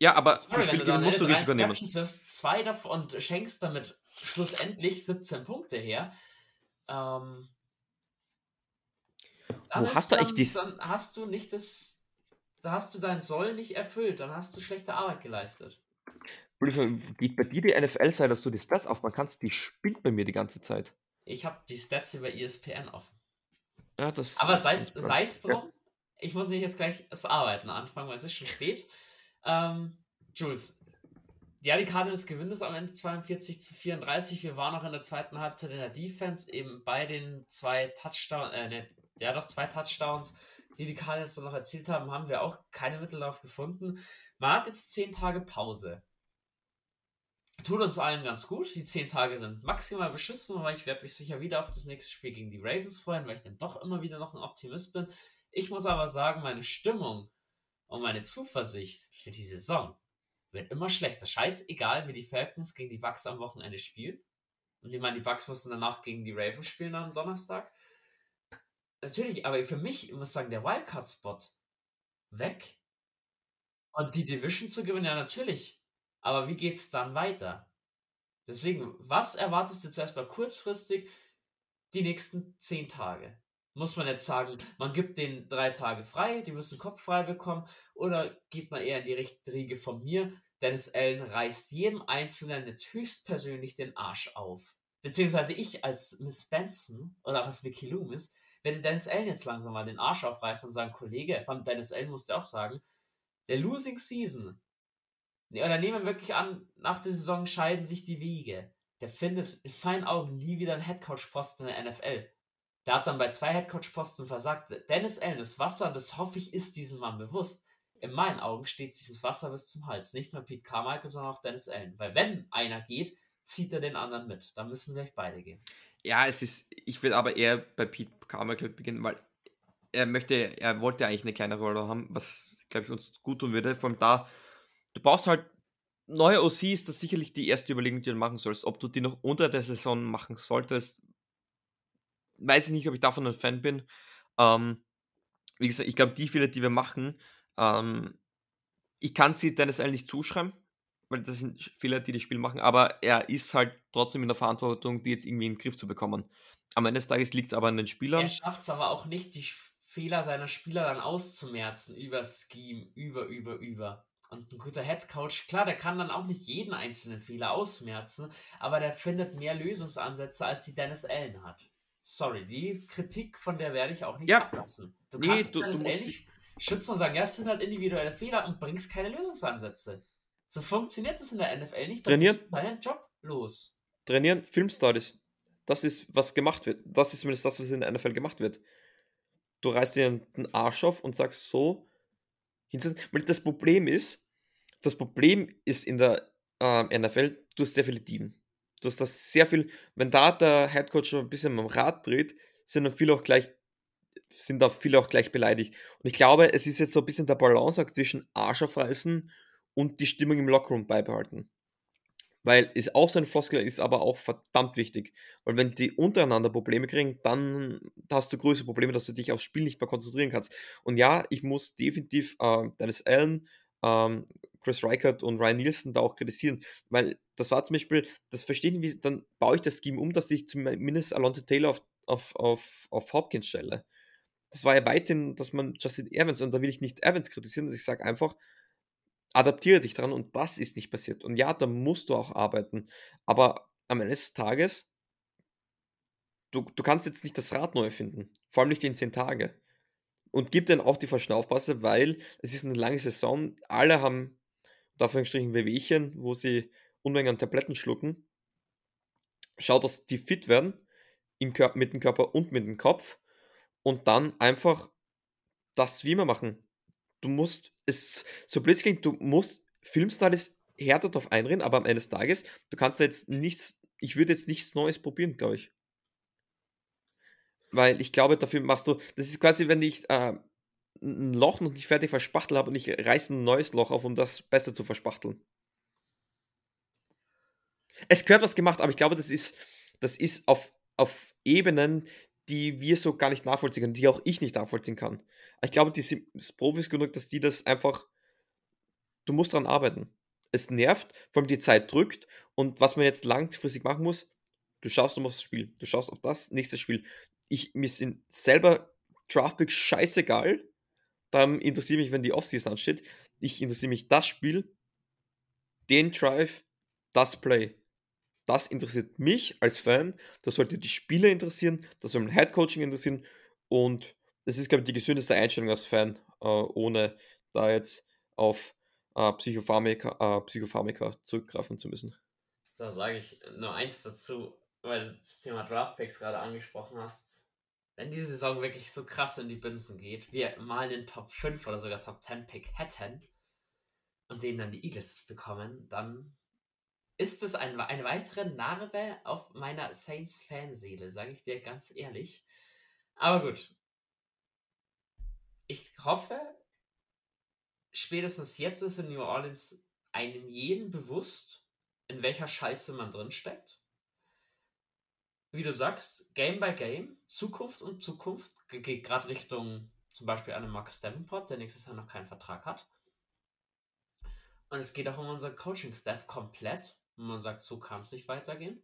Ja, aber Sorry, für Spiele gewinnen musst du Risiko nehmen. Du wirfst zwei davon und schenkst damit schlussendlich 17 Punkte her. Ähm, Wo hast du eigentlich dies? Dann hast du nicht das. Da hast du dein Soll nicht erfüllt, dann hast du schlechte Arbeit geleistet. geht bei dir die NFL-Seite, dass du die Stats aufmachen kannst? Die spielt bei mir die ganze Zeit. Ich habe die Stats über ESPN offen. Ja, das Aber sei es drum, ich muss nicht jetzt gleich das Arbeiten anfangen, weil es ist schon spät. Ähm, Jules, ja, die Cardinals gewinnen es am Ende 42 zu 34. Wir waren noch in der zweiten Halbzeit in der Defense, eben bei den zwei Touchdowns, äh, ne, ja doch zwei Touchdowns, die die Cardinals dann noch erzielt haben, haben wir auch keine Mittel darauf gefunden. Man hat jetzt zehn Tage Pause. Tut uns allen ganz gut. Die zehn Tage sind maximal beschissen, weil ich werde mich sicher wieder auf das nächste Spiel gegen die Ravens freuen, weil ich dann doch immer wieder noch ein Optimist bin. Ich muss aber sagen, meine Stimmung und meine Zuversicht für die Saison wird immer schlechter. Scheißegal, wie die Falcons gegen die Bucks am Wochenende spielen. Und ich meine, die Bucks mussten danach gegen die Ravens spielen am Donnerstag. Natürlich, aber für mich, ich muss sagen, der Wildcard-Spot weg. Und die Division zu gewinnen, ja, natürlich. Aber wie geht's dann weiter? Deswegen, was erwartest du zuerst mal kurzfristig die nächsten zehn Tage? Muss man jetzt sagen, man gibt den drei Tage frei, die müssen Kopf frei bekommen, oder geht man eher in die Riege von mir? Dennis Allen reißt jedem Einzelnen jetzt höchstpersönlich den Arsch auf. Beziehungsweise ich als Miss Benson oder auch als Mickey Loomis werde Dennis Allen jetzt langsam mal den Arsch aufreißen und sagen, Kollege, von Dennis Allen musste auch sagen, der Losing Season, oder nehmen wir wirklich an, nach der Saison scheiden sich die Wege. Der findet in meinen Augen nie wieder einen Headcoach-Posten in der NFL. Der hat dann bei zwei Headcoach-Posten versagt. Dennis Allen, das Wasser, das hoffe ich, ist diesem Mann bewusst. In meinen Augen steht sich das Wasser bis zum Hals. Nicht nur Pete Carmichael, sondern auch Dennis Allen. Weil wenn einer geht, zieht er den anderen mit. Dann müssen gleich beide gehen. Ja, es ist, ich will aber eher bei Pete Carmichael beginnen, weil er möchte, er wollte eigentlich eine kleine Rolle haben, was, glaube ich, uns gut tun würde. Vor allem da, du brauchst halt neue OC ist das sicherlich die erste Überlegung, die du machen sollst. Ob du die noch unter der Saison machen solltest, weiß ich nicht, ob ich davon ein Fan bin. Ähm, wie gesagt, ich glaube, die Fehler, die wir machen, ähm, ich kann sie Dennis Allen nicht zuschreiben, weil das sind Fehler, die das Spiel machen, aber er ist halt trotzdem in der Verantwortung, die jetzt irgendwie in den Griff zu bekommen. Am Ende des Tages liegt es aber an den Er Spielern. schafft es aber auch nicht, die Fehler seiner Spieler dann auszumerzen über Scheme, über, über, über. Und ein guter Headcoach, klar, der kann dann auch nicht jeden einzelnen Fehler ausmerzen, aber der findet mehr Lösungsansätze, als die Dennis Allen hat. Sorry, die Kritik, von der werde ich auch nicht Ja. ablassen. Du Nee, kannst du- du Dennis musst Allen nicht schützen und sagen, ja, es sind halt individuelle Fehler und bringst keine Lösungsansätze. So funktioniert es in der NFL nicht. Dann Trainieren. bist du deinen Job los. Trainieren, Filmstudies. Das ist, was gemacht wird. Das ist zumindest das, was in der NFL gemacht wird. Du reißt dir den Arsch auf und sagst so. Weil das Problem ist, das Problem ist in der ähm, NFL, du hast sehr viele Dieben. Du hast das sehr viel, wenn da der Headcoach schon ein bisschen am Rad dreht, sind dann viele auch gleich, sind da viele auch gleich beleidigt. Und ich glaube, es ist jetzt so ein bisschen der Balanceakt zwischen Arsch aufreißen und die Stimmung im Lockerroom beibehalten. Weil ist auch so ein Floskel ist aber auch verdammt wichtig. Weil wenn die untereinander Probleme kriegen, dann hast du größere Probleme, dass du dich aufs Spiel nicht mehr konzentrieren kannst. Und ja, ich muss definitiv ähm, Dennis Allen, ähm, Chris Reichert und Ryan Nielsen da auch kritisieren, weil das war zum Beispiel, das verstehen wir, dann baue ich das Scheme um, dass ich zumindest Alonte Taylor auf, auf, auf, auf Hopkins stelle. Das war ja weiterhin, dass man Justin Evans, und da will ich nicht Evans kritisieren, dass ich sage einfach, adaptiere dich dran und das ist nicht passiert. Und ja, da musst du auch arbeiten. Aber am Ende des Tages, du, du kannst jetzt nicht das Rad neu erfinden. Vor allem nicht in zehn Tage. Und gib dann auch die Verschnaufpasse, weil es ist eine lange Saison. Alle haben, unter Anführungsstrichen, Wehwehchen, wo sie Unmengen an Tabletten schlucken. Schau, dass die fit werden, im mit dem Körper und mit dem Kopf. Und dann einfach das wie immer machen. Du musst, es so blöd klingt, du musst Filmstudies härter darauf einreden, aber am Ende des Tages, du kannst da jetzt nichts, ich würde jetzt nichts Neues probieren, glaube ich. Weil ich glaube, dafür machst du, das ist quasi, wenn ich äh, ein Loch noch nicht fertig verspachtelt habe und ich reiße ein neues Loch auf, um das besser zu verspachteln. Es gehört was gemacht, aber ich glaube, das ist, das ist auf, auf Ebenen, die wir so gar nicht nachvollziehen können, die auch ich nicht nachvollziehen kann. Ich glaube, die sind Profis genug, dass die das einfach. Du musst daran arbeiten. Es nervt, vor allem die Zeit drückt und was man jetzt langfristig machen muss, du schaust um aufs Spiel, du schaust auf das nächste Spiel. Ich, mir sind selber Draftpicks scheißegal. Dann interessiert mich, wenn die Offseason ansteht. Ich interessiere mich das Spiel den Drive, das Play. Das interessiert mich als Fan, das sollte die Spieler interessieren, das soll mein Headcoaching interessieren und das ist, glaube ich, die gesündeste Einstellung als Fan, äh, ohne da jetzt auf äh, Psychopharmaka, äh, Psychopharmaka zurückgreifen zu müssen. Da sage ich nur eins dazu, weil du das Thema Draftpicks gerade angesprochen hast. Wenn diese Saison wirklich so krass in die Binsen geht, wir mal den Top 5 oder sogar Top 10 Pick hätten und den dann die Eagles bekommen, dann ist es ein, eine weitere Narbe auf meiner Saints-Fanseele, sage ich dir ganz ehrlich. Aber gut. Ich hoffe, spätestens jetzt ist in New Orleans einem jeden bewusst, in welcher Scheiße man drin steckt. Wie du sagst, Game by Game, Zukunft und Zukunft geht gerade Richtung zum Beispiel einem Max Davenport, der nächstes Jahr noch keinen Vertrag hat. Und es geht auch um unser Coaching-Staff komplett. Und man sagt, so kann es nicht weitergehen.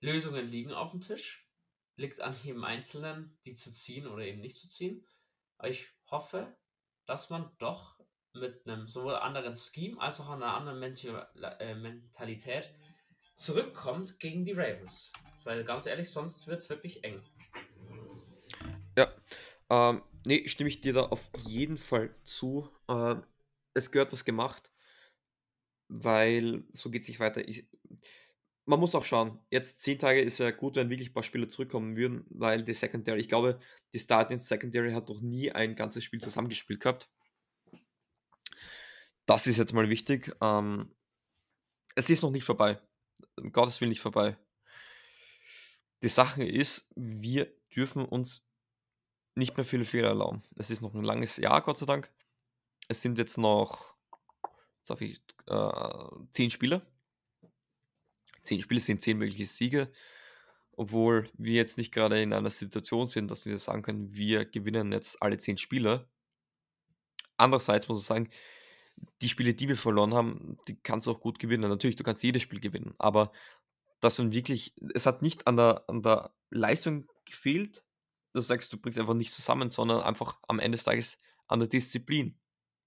Lösungen liegen auf dem Tisch. Liegt an jedem Einzelnen, die zu ziehen oder eben nicht zu ziehen. Aber ich hoffe, dass man doch mit einem sowohl anderen Scheme als auch einer anderen äh, Mentalität zurückkommt gegen die Ravens. Weil ganz ehrlich, sonst wird es wirklich eng. Ja, ähm, nee, stimme ich dir da auf jeden Fall zu. Ähm, es gehört was gemacht weil so geht es nicht weiter. Ich, man muss auch schauen. Jetzt zehn Tage ist ja gut, wenn wirklich ein paar Spieler zurückkommen würden, weil die Secondary, ich glaube, die Starting Secondary hat noch nie ein ganzes Spiel zusammengespielt gehabt. Das ist jetzt mal wichtig. Ähm, es ist noch nicht vorbei. Um Gottes Willen nicht vorbei. Die Sache ist, wir dürfen uns nicht mehr viele Fehler erlauben. Es ist noch ein langes Jahr, Gott sei Dank. Es sind jetzt noch darf ich, äh, zehn Spiele. Zehn Spiele sind zehn mögliche Siege. Obwohl wir jetzt nicht gerade in einer Situation sind, dass wir sagen können, wir gewinnen jetzt alle zehn Spiele. Andererseits muss man sagen, die Spiele, die wir verloren haben, die kannst du auch gut gewinnen. Natürlich, du kannst jedes Spiel gewinnen, aber dass man wirklich, es hat nicht an der, an der Leistung gefehlt, dass du sagst, du bringst einfach nicht zusammen, sondern einfach am Ende des Tages an der Disziplin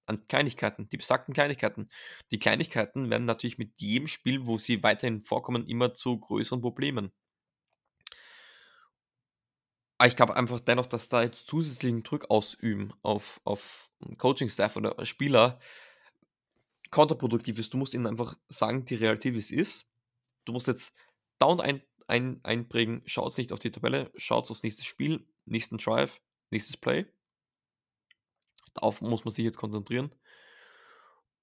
an Kleinigkeiten, die besagten Kleinigkeiten. Die Kleinigkeiten werden natürlich mit jedem Spiel, wo sie weiterhin vorkommen, immer zu größeren Problemen. Aber ich glaube einfach dennoch, dass da jetzt zusätzlichen Druck ausüben auf, auf Coaching-Staff oder Spieler kontraproduktiv ist. Du musst ihnen einfach sagen, die Realität, wie es ist. Du musst jetzt down ein, ein, einprägen, schaut nicht auf die Tabelle, schaut aufs nächste Spiel, nächsten Drive, nächstes Play Darauf muss man sich jetzt konzentrieren.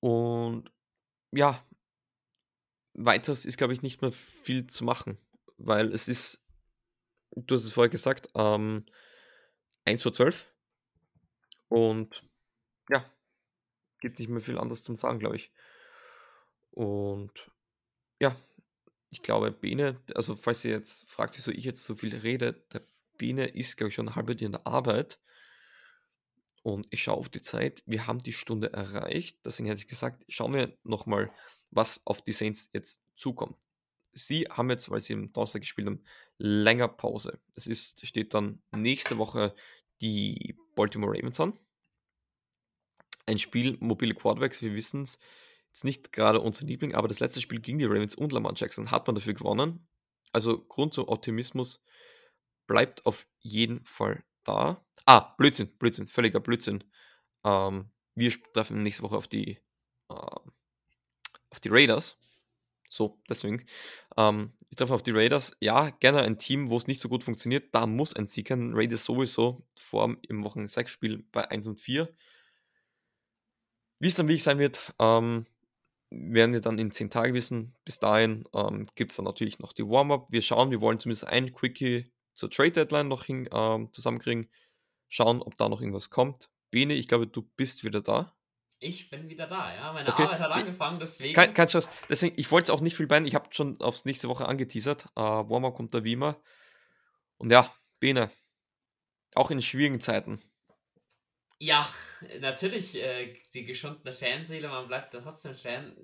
Und ja, weiteres ist, glaube ich, nicht mehr viel zu machen, weil es ist, du hast es vorher gesagt, ähm, 1 vor 12 und ja, gibt nicht mehr viel anderes zum Sagen, glaube ich. Und ja, ich glaube, Bene, also falls ihr jetzt fragt, wieso ich jetzt so viel rede, der Bene ist, glaube ich, schon halb in der Arbeit und ich schaue auf die Zeit. Wir haben die Stunde erreicht. Deswegen hätte ich gesagt, schauen wir nochmal, was auf die Saints jetzt zukommt. Sie haben jetzt, weil sie im Donnerstag gespielt haben, länger Pause. Es ist, steht dann nächste Woche die Baltimore Ravens an. Ein Spiel, mobile Quarterbacks, wir wissen es, ist nicht gerade unser Liebling, aber das letzte Spiel gegen die Ravens und Lamar Jackson hat man dafür gewonnen. Also Grund zum Optimismus bleibt auf jeden Fall da. Ah, Blödsinn, Blödsinn, völliger Blödsinn. Ähm, wir treffen nächste Woche auf die, äh, auf die Raiders. So, deswegen. Ähm, wir treffen auf die Raiders. Ja, gerne ein Team, wo es nicht so gut funktioniert. Da muss ein Sieg sein. Raiders sowieso vor im Wochen 6 Spiel bei 1 und 4. Wie es dann wirklich sein wird, ähm, werden wir dann in 10 Tagen wissen. Bis dahin ähm, gibt es dann natürlich noch die Warm-Up. Wir schauen, wir wollen zumindest ein Quickie zur Trade Deadline noch hin, ähm, zusammenkriegen schauen, ob da noch irgendwas kommt. Bene, ich glaube, du bist wieder da. Ich bin wieder da, ja. Meine okay. Arbeit hat angefangen, deswegen. Kein, kein Stress. Deswegen, ich wollte es auch nicht viel beiden. Ich habe schon aufs nächste Woche angeteasert. Uh, Warmer kommt da wie immer. Und ja, Bene, auch in schwierigen Zeiten. Ja, natürlich, äh, die geschundene Fanseele, man bleibt trotzdem Fan.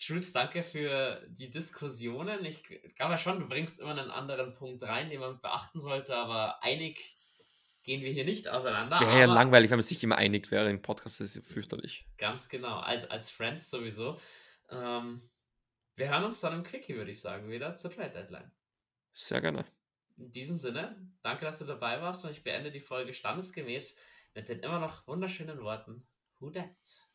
Schulz, danke für die Diskussionen. Ich glaube schon, du bringst immer einen anderen Punkt rein, den man beachten sollte, aber einig gehen wir hier nicht auseinander. Wäre ja langweilig, wenn man sich immer einig wäre im Podcast, ist ja fürchterlich. Ganz genau, als, als Friends sowieso. Ähm, wir hören uns dann im Quickie, würde ich sagen, wieder zur Trade Deadline. Sehr gerne. In diesem Sinne, danke, dass du dabei warst und ich beende die Folge standesgemäß mit den immer noch wunderschönen Worten Who Dat?